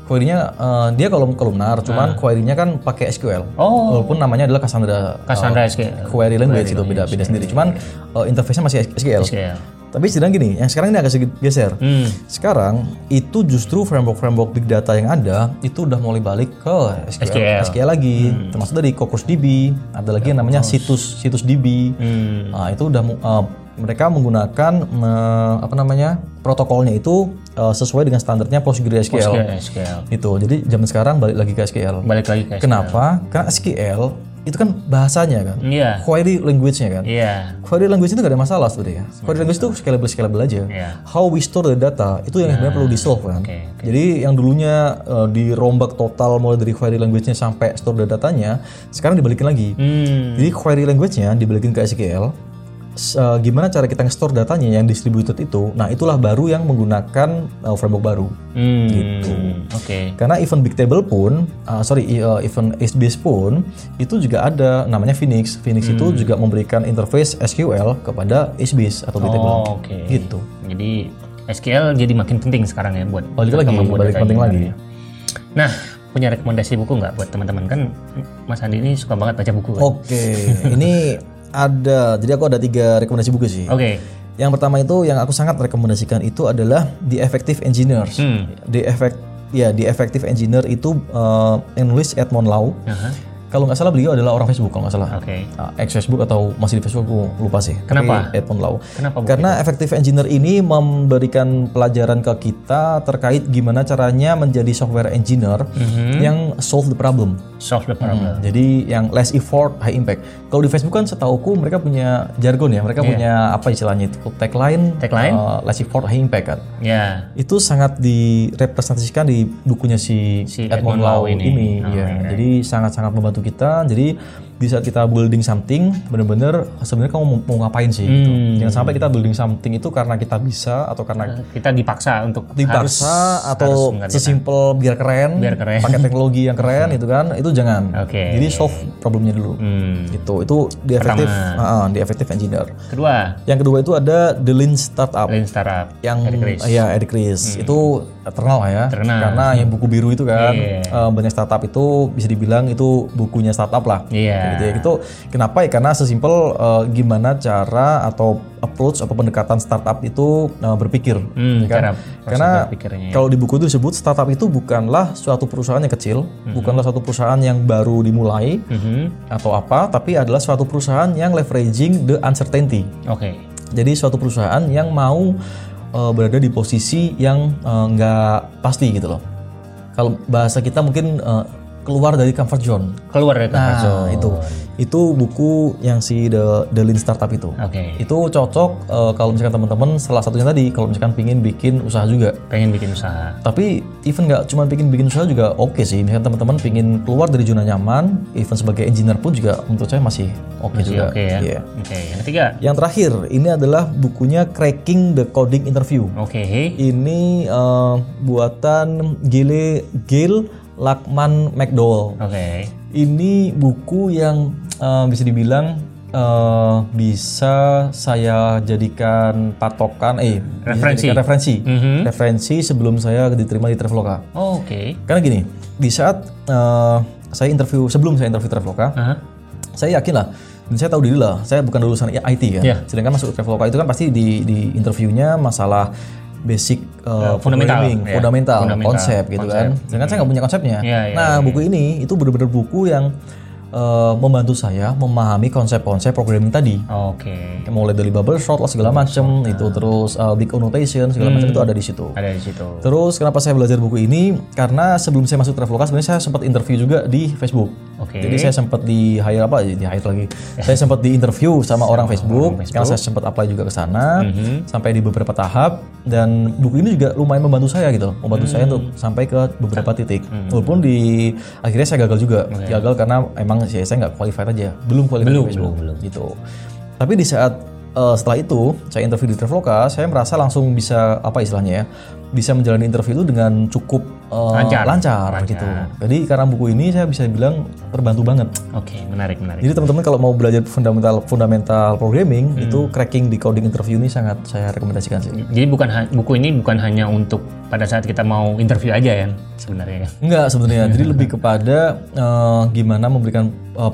Query-nya eh, dia kolom kolumnar, cuman query-nya kan pakai SQL. Oh. Walaupun namanya adalah Cassandra Cassandra SQL. query language itu beda beda sendiri. Cuman eh, interface-nya masih SQL. SQL. Tapi sedang gini, yang sekarang ini agak sedikit geser. Hmm. Sekarang itu justru framework-framework big data yang ada itu udah mulai balik ke SQL, SQL. lagi, termasuk dari CockroachDB, ada lagi yang namanya situs situs DB. Hmm. Nah, itu udah eh, mereka menggunakan eh, apa namanya protokolnya itu eh, sesuai dengan standarnya prosedur SQL. SQL. SQL. Itu. Jadi zaman sekarang balik lagi ke SQL. Balik lagi ke SQL. Kenapa? Karena SQL itu kan bahasanya kan, Iya. query language-nya kan. Iya. Query language itu gak ada masalah sebenarnya. Query language itu scalable scalable aja. Iya. How we store the data itu yang sebenarnya perlu di solve kan. oke, Jadi yang dulunya uh, dirombak total mulai dari query language-nya sampai store the datanya, sekarang dibalikin lagi. Hmm. Jadi query language-nya dibalikin ke SQL. Uh, gimana cara kita nge-store datanya yang distributed itu? Nah, itulah baru yang menggunakan uh, framework baru. Hmm. Gitu. Oke. Karena event big table pun, uh, sorry, uh, event HBase pun itu juga ada namanya Phoenix. Phoenix itu Hmm. juga memberikan interface SQL kepada HBase atau big table. Oh, oke. Gitu. Jadi SQL jadi makin penting sekarang ya buat Balik lagi, balik penting lagi. ya. Nah, punya rekomendasi buku nggak buat teman-teman kan Mas Andi ini suka banget baca buku kan? Oke, ini ada. Jadi aku ada tiga rekomendasi buku sih. Oke. Yang pertama itu yang aku sangat rekomendasikan itu adalah The Effective Engineers. Hmm. The Effect, ya The Effective Engineer itu uh, yang nulis Edmond Lau. Aha. Kalau nggak salah beliau adalah orang Facebook kalau nggak salah. Oke. uh, ex Facebook atau masih di Facebook aku lupa sih. Kenapa? Tapi Edmond Lau. Kenapa buku Karena effective engineer ini memberikan pelajaran ke kita terkait gimana caranya menjadi software engineer Mhm. yang solve the problem. Solve the problem. Jadi yang less effort, high impact. Kalau di Facebook kan setauku mereka punya jargon ya, mereka punya apa istilahnya itu tagline. Tagline? uh, less effort, high impact kan. Ya. Itu sangat direpresentasikan di bukunya si, Si Edmond Edmond Lau ini. ini. Oh, ya. iya. Jadi sangat-sangat membantu kita. Jadi di saat kita building something bener-bener sebenarnya kamu mau, mau ngapain sih gitu. Hmm. jangan sampai kita building something itu karena kita bisa atau karena Kita dipaksa untuk dipaksa harus- atau harus sesimpel biar keren, Biar keren. pakai teknologi yang keren itu kan itu jangan Oke. jadi solve problemnya dulu Hmm. gitu itu di efektif ah, di efektif engineer Kedua, yang kedua itu ada the lean startup Lean Startup. yang Eric Ries. ya Eric Ries itu terkenal lah ya Terkenal. karena yang buku biru itu kan Iya. eh, banyak startup itu bisa dibilang itu bukunya startup lah Iya. gitu ya. itu kenapa ya karena sesimpel eh, gimana cara atau approach atau pendekatan startup itu eh, berpikir Hmm, ya kan? karena ya. kalau di buku itu disebut startup itu bukanlah suatu perusahaan yang kecil bukanlah suatu perusahaan yang baru dimulai Mhm. atau apa tapi adalah suatu perusahaan yang leveraging the uncertainty Oke. jadi suatu perusahaan yang mau uh, berada di posisi yang uh, nggak pasti gitu loh. Kalau bahasa kita mungkin uh, keluar dari comfort zone. Keluar dari comfort Nah, zone. itu itu buku yang si the, the Lean Startup itu. Oke. Itu cocok uh, kalau misalkan teman-teman salah satunya tadi kalau misalkan pingin bikin usaha juga. Pengen bikin usaha. Tapi even nggak cuma bikin bikin usaha juga oke sih. Misalkan teman-teman pingin keluar dari zona nyaman, even sebagai engineer pun juga menurut saya masih oke Masih juga. oke ya. Iya. Oke. Yang ketiga. Yang terakhir, ini adalah bukunya Cracking the Coding Interview. Oke. Ini eh, buatan Gile Gail Lakman McDowell. Oke. Ini buku yang eh, bisa dibilang eh, bisa saya jadikan patokan, eh Referensi. jadikan referensi, Mhm. referensi sebelum saya diterima di Traveloka. Oh, Oke. Karena gini, di saat eh, saya interview sebelum saya interview Traveloka, Aha. saya yakin lah dan saya tahu diri lah saya bukan lulusan IT kan Iya. sedangkan masuk Traveloka itu kan pasti di di interviewnya masalah basic uh, fundamental, ya. fundamental, Fundamental, konsep gitu konsep. kan sedangkan saya nggak punya konsepnya Iya, iya, nah buku ini itu benar-benar buku yang uh, membantu saya memahami konsep-konsep programming tadi Oke. mulai dari bubble sort lah segala macam itu terus uh, big O notation segala macam itu ada di situ Ada di situ. Terus kenapa saya belajar buku ini? Karena sebelum saya masuk Traveloka sebenarnya saya sempat interview juga di Facebook. Oke. Jadi saya sempat di hire apa? Di hire lagi. saya sempat di interview sama orang Facebook, karena saya sempat apply juga ke sana sampai di beberapa tahap dan buku ini juga lumayan membantu saya gitu, loh. membantu saya untuk sampai ke beberapa titik. Walaupun di akhirnya saya gagal juga, gagal karena emang saya saya nggak qualified aja, belum qualified Belum, Facebook belum, gitu. Tapi di saat eh, setelah itu saya interview di Traveloka, saya merasa langsung bisa apa istilahnya ya, bisa menjalani interview itu dengan cukup eh, Lancar. lancar, gitu. Jadi karena buku ini saya bisa bilang terbantu banget. Oke, menarik, menarik. Jadi teman-teman kalau mau belajar fundamental fundamental programming Hmm. itu cracking di coding interview ini sangat saya rekomendasikan sih. Jadi bukan buku ini bukan hanya untuk pada saat kita mau interview aja ya sebenarnya. ya? Enggak sebenarnya. Jadi lebih kepada eh, gimana memberikan eh,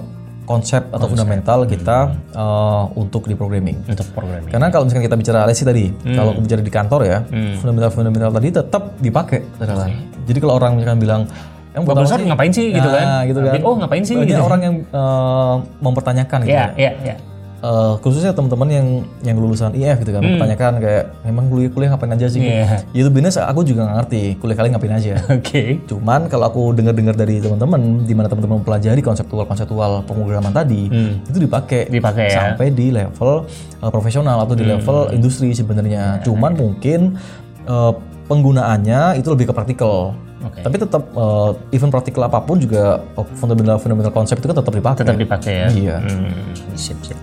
konsep atau fundamental kita eh, untuk di programming. Untuk programming. Karena kalau misalkan kita bicara lesi tadi, Hmm. kalau bicara di kantor ya, fundamental-fundamental tadi tetap dipakai terkadang. Jadi kalau orang misalkan bilang, yang Bubble sort ngapain sih gitu kan? Nah, gitu kan. Big O ngapain sih Banyak gitu. orang yang eh, mempertanyakan gitu. Iya, ya. iya, iya. Eh, khususnya teman-teman yang yang lulusan IF gitu kan, mempertanyakan kayak, memang kuliah kuliah ngapain aja sih? Hmm. Ya, Itu bener aku juga nggak ngerti kuliah kalian ngapain aja. Oke. Cuman kalau aku dengar-dengar dari teman-teman, di mana teman-teman mempelajari konseptual-konseptual pemrograman tadi, itu dipakai, Hmm. Dipakai ya. Hmm. sampai di level uh, profesional atau di level industri sebenarnya. Cuman mungkin uh, penggunaannya itu lebih ke praktikal. Oke. Tapi tetap uh, even praktikal apa pun juga uh, fundamental fundamental konsep itu kan tetap dipakai. Tetap dipakai ya. Iya. Hmm, sip, sip.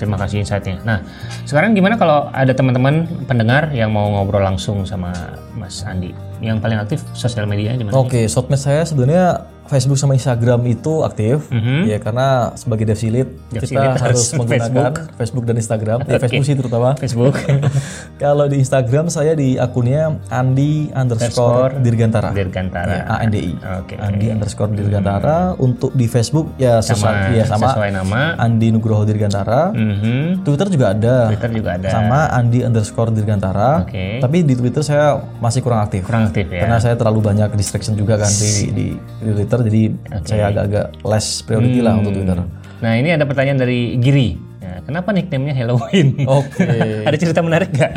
Terima kasih insight-nya. Nah, sekarang gimana kalau ada teman-teman pendengar yang mau ngobrol langsung sama Mas Andi? Yang paling aktif sosial media di mana? Oke, sosmed saya sebenarnya Facebook sama Instagram itu aktif, Mhm. ya karena sebagai dev lead Dev kita lead harus menggunakan Facebook. dan Instagram. Ya, Facebook sih terutama. Facebook. Kalau di Instagram saya di akunnya Andi underscore Dirgantara. Dirgantara. Ya, ANDI. Oke. Andi underscore Dirgantara. Untuk di Facebook ya Sama, sesuai, ya, sama sesuai nama. Andi Nugroho Dirgantara. Mhm. Twitter juga ada. Twitter juga ada. Sama Andi underscore Dirgantara. Oke. Tapi di Twitter saya masih kurang aktif. Kurang aktif ya. Karena saya terlalu banyak distraction juga kan di, di, di Twitter, jadi saya agak-agak less priority lah untuk Twitter. Nah, ini ada pertanyaan dari Giri. Nah, kenapa nickname-nya Halloween? Oke. ada cerita menarik nggak?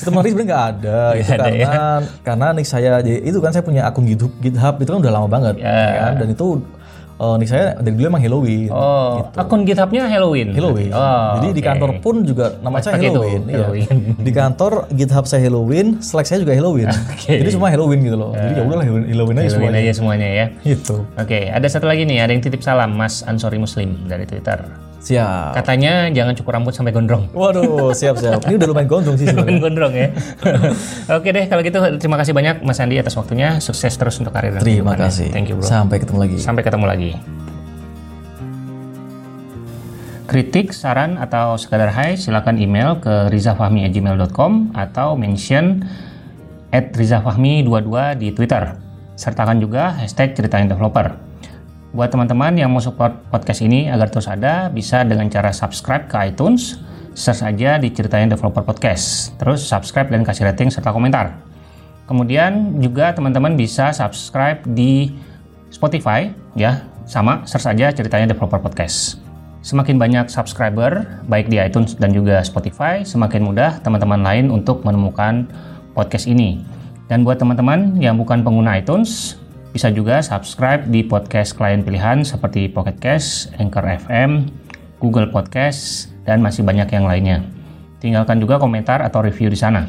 Sebenarnya sebenarnya nggak ada, itu ada ya. karena karena nick saya jadi itu kan saya punya akun GitHub, GitHub itu kan udah lama banget, Ya. ya kan? dan itu uh, nih saya dari dulu emang Halloween. Oh, gitu. akun GitHub-nya Halloween. Halloween. Oh, Jadi okay. di kantor pun juga nama saya Halloween. Itu, iya. Halloween. di kantor GitHub saya Halloween, Slack saya juga Halloween. Okay. Jadi semua Halloween gitu loh. Jadi ya udahlah Halloween, Halloween aja Halloween semuanya. aja semuanya ya. Itu. Oke, okay. ada satu lagi nih, ada yang titip salam Mas Ansori Muslim dari Twitter. Siap. Katanya jangan cukur rambut sampai gondrong. Waduh, siap siap. Ini udah lumayan gondrong sih lumayan gondrong ya. Oke deh, kalau gitu terima kasih banyak Mas Andi atas waktunya. Sukses terus untuk karir Terima kasih. Thank you bro. Sampai ketemu lagi. Sampai ketemu lagi. Kritik, saran, atau sekadar hai silakan email ke rizafahmi@gmail.com atau mention at rizafahmi22 di Twitter. Sertakan juga hashtag ceritain developer. Buat teman-teman yang mau support podcast ini agar terus ada, bisa dengan cara subscribe ke iTunes, search aja di Ceritain Developer Podcast. Terus subscribe dan kasih rating serta komentar. Kemudian juga teman-teman bisa subscribe di Spotify, ya, sama search aja Ceritanya Developer Podcast. Semakin banyak subscriber, baik di iTunes dan juga Spotify, semakin mudah teman-teman lain untuk menemukan podcast ini. Dan buat teman-teman yang bukan pengguna iTunes, bisa juga subscribe di podcast klien pilihan seperti Pocket Cast, Anchor FM, Google Podcast, dan masih banyak yang lainnya. Tinggalkan juga komentar atau review di sana.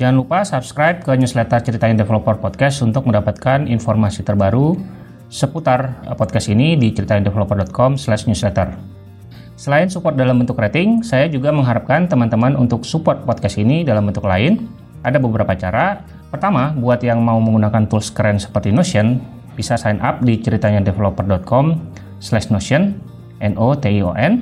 Jangan lupa subscribe ke newsletter Ceritain Developer Podcast untuk mendapatkan informasi terbaru seputar podcast ini di ceritaindeveloper.com/newsletter. Selain support dalam bentuk rating, saya juga mengharapkan teman-teman untuk support podcast ini dalam bentuk lain. Ada beberapa cara, Pertama, buat yang mau menggunakan tools keren seperti Notion, bisa sign up di ceritanya developer.com slash Notion, N-O-T-I-O-N.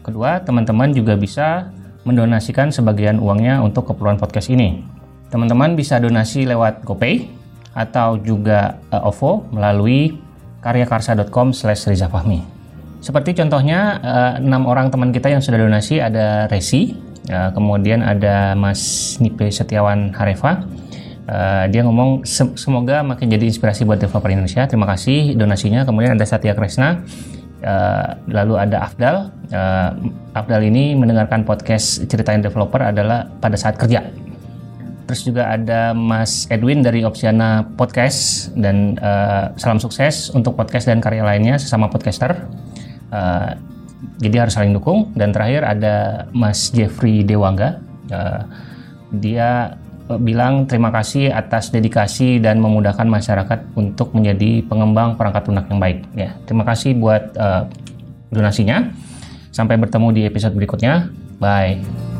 Kedua, teman-teman juga bisa mendonasikan sebagian uangnya untuk keperluan podcast ini. Teman-teman bisa donasi lewat GoPay atau juga uh, OVO melalui karyakarsa.com slash rizafahmi. Seperti contohnya, uh, enam orang teman kita yang sudah donasi ada Resi, uh, kemudian ada Mas Nipe Setiawan Harefa, Uh, dia ngomong semoga makin jadi inspirasi buat developer Indonesia. Terima kasih donasinya. Kemudian ada Satya Kresna, uh, lalu ada Afdal. Uh, Afdal ini mendengarkan podcast ceritain developer adalah pada saat kerja. Terus juga ada Mas Edwin dari Opsiana Podcast dan uh, salam sukses untuk podcast dan karya lainnya sesama podcaster. Uh, jadi harus saling dukung. Dan terakhir ada Mas Jeffrey Dewangga. Uh, dia bilang terima kasih atas dedikasi dan memudahkan masyarakat untuk menjadi pengembang perangkat lunak yang baik. Ya, terima kasih buat uh, donasinya. Sampai bertemu di episode berikutnya. Bye.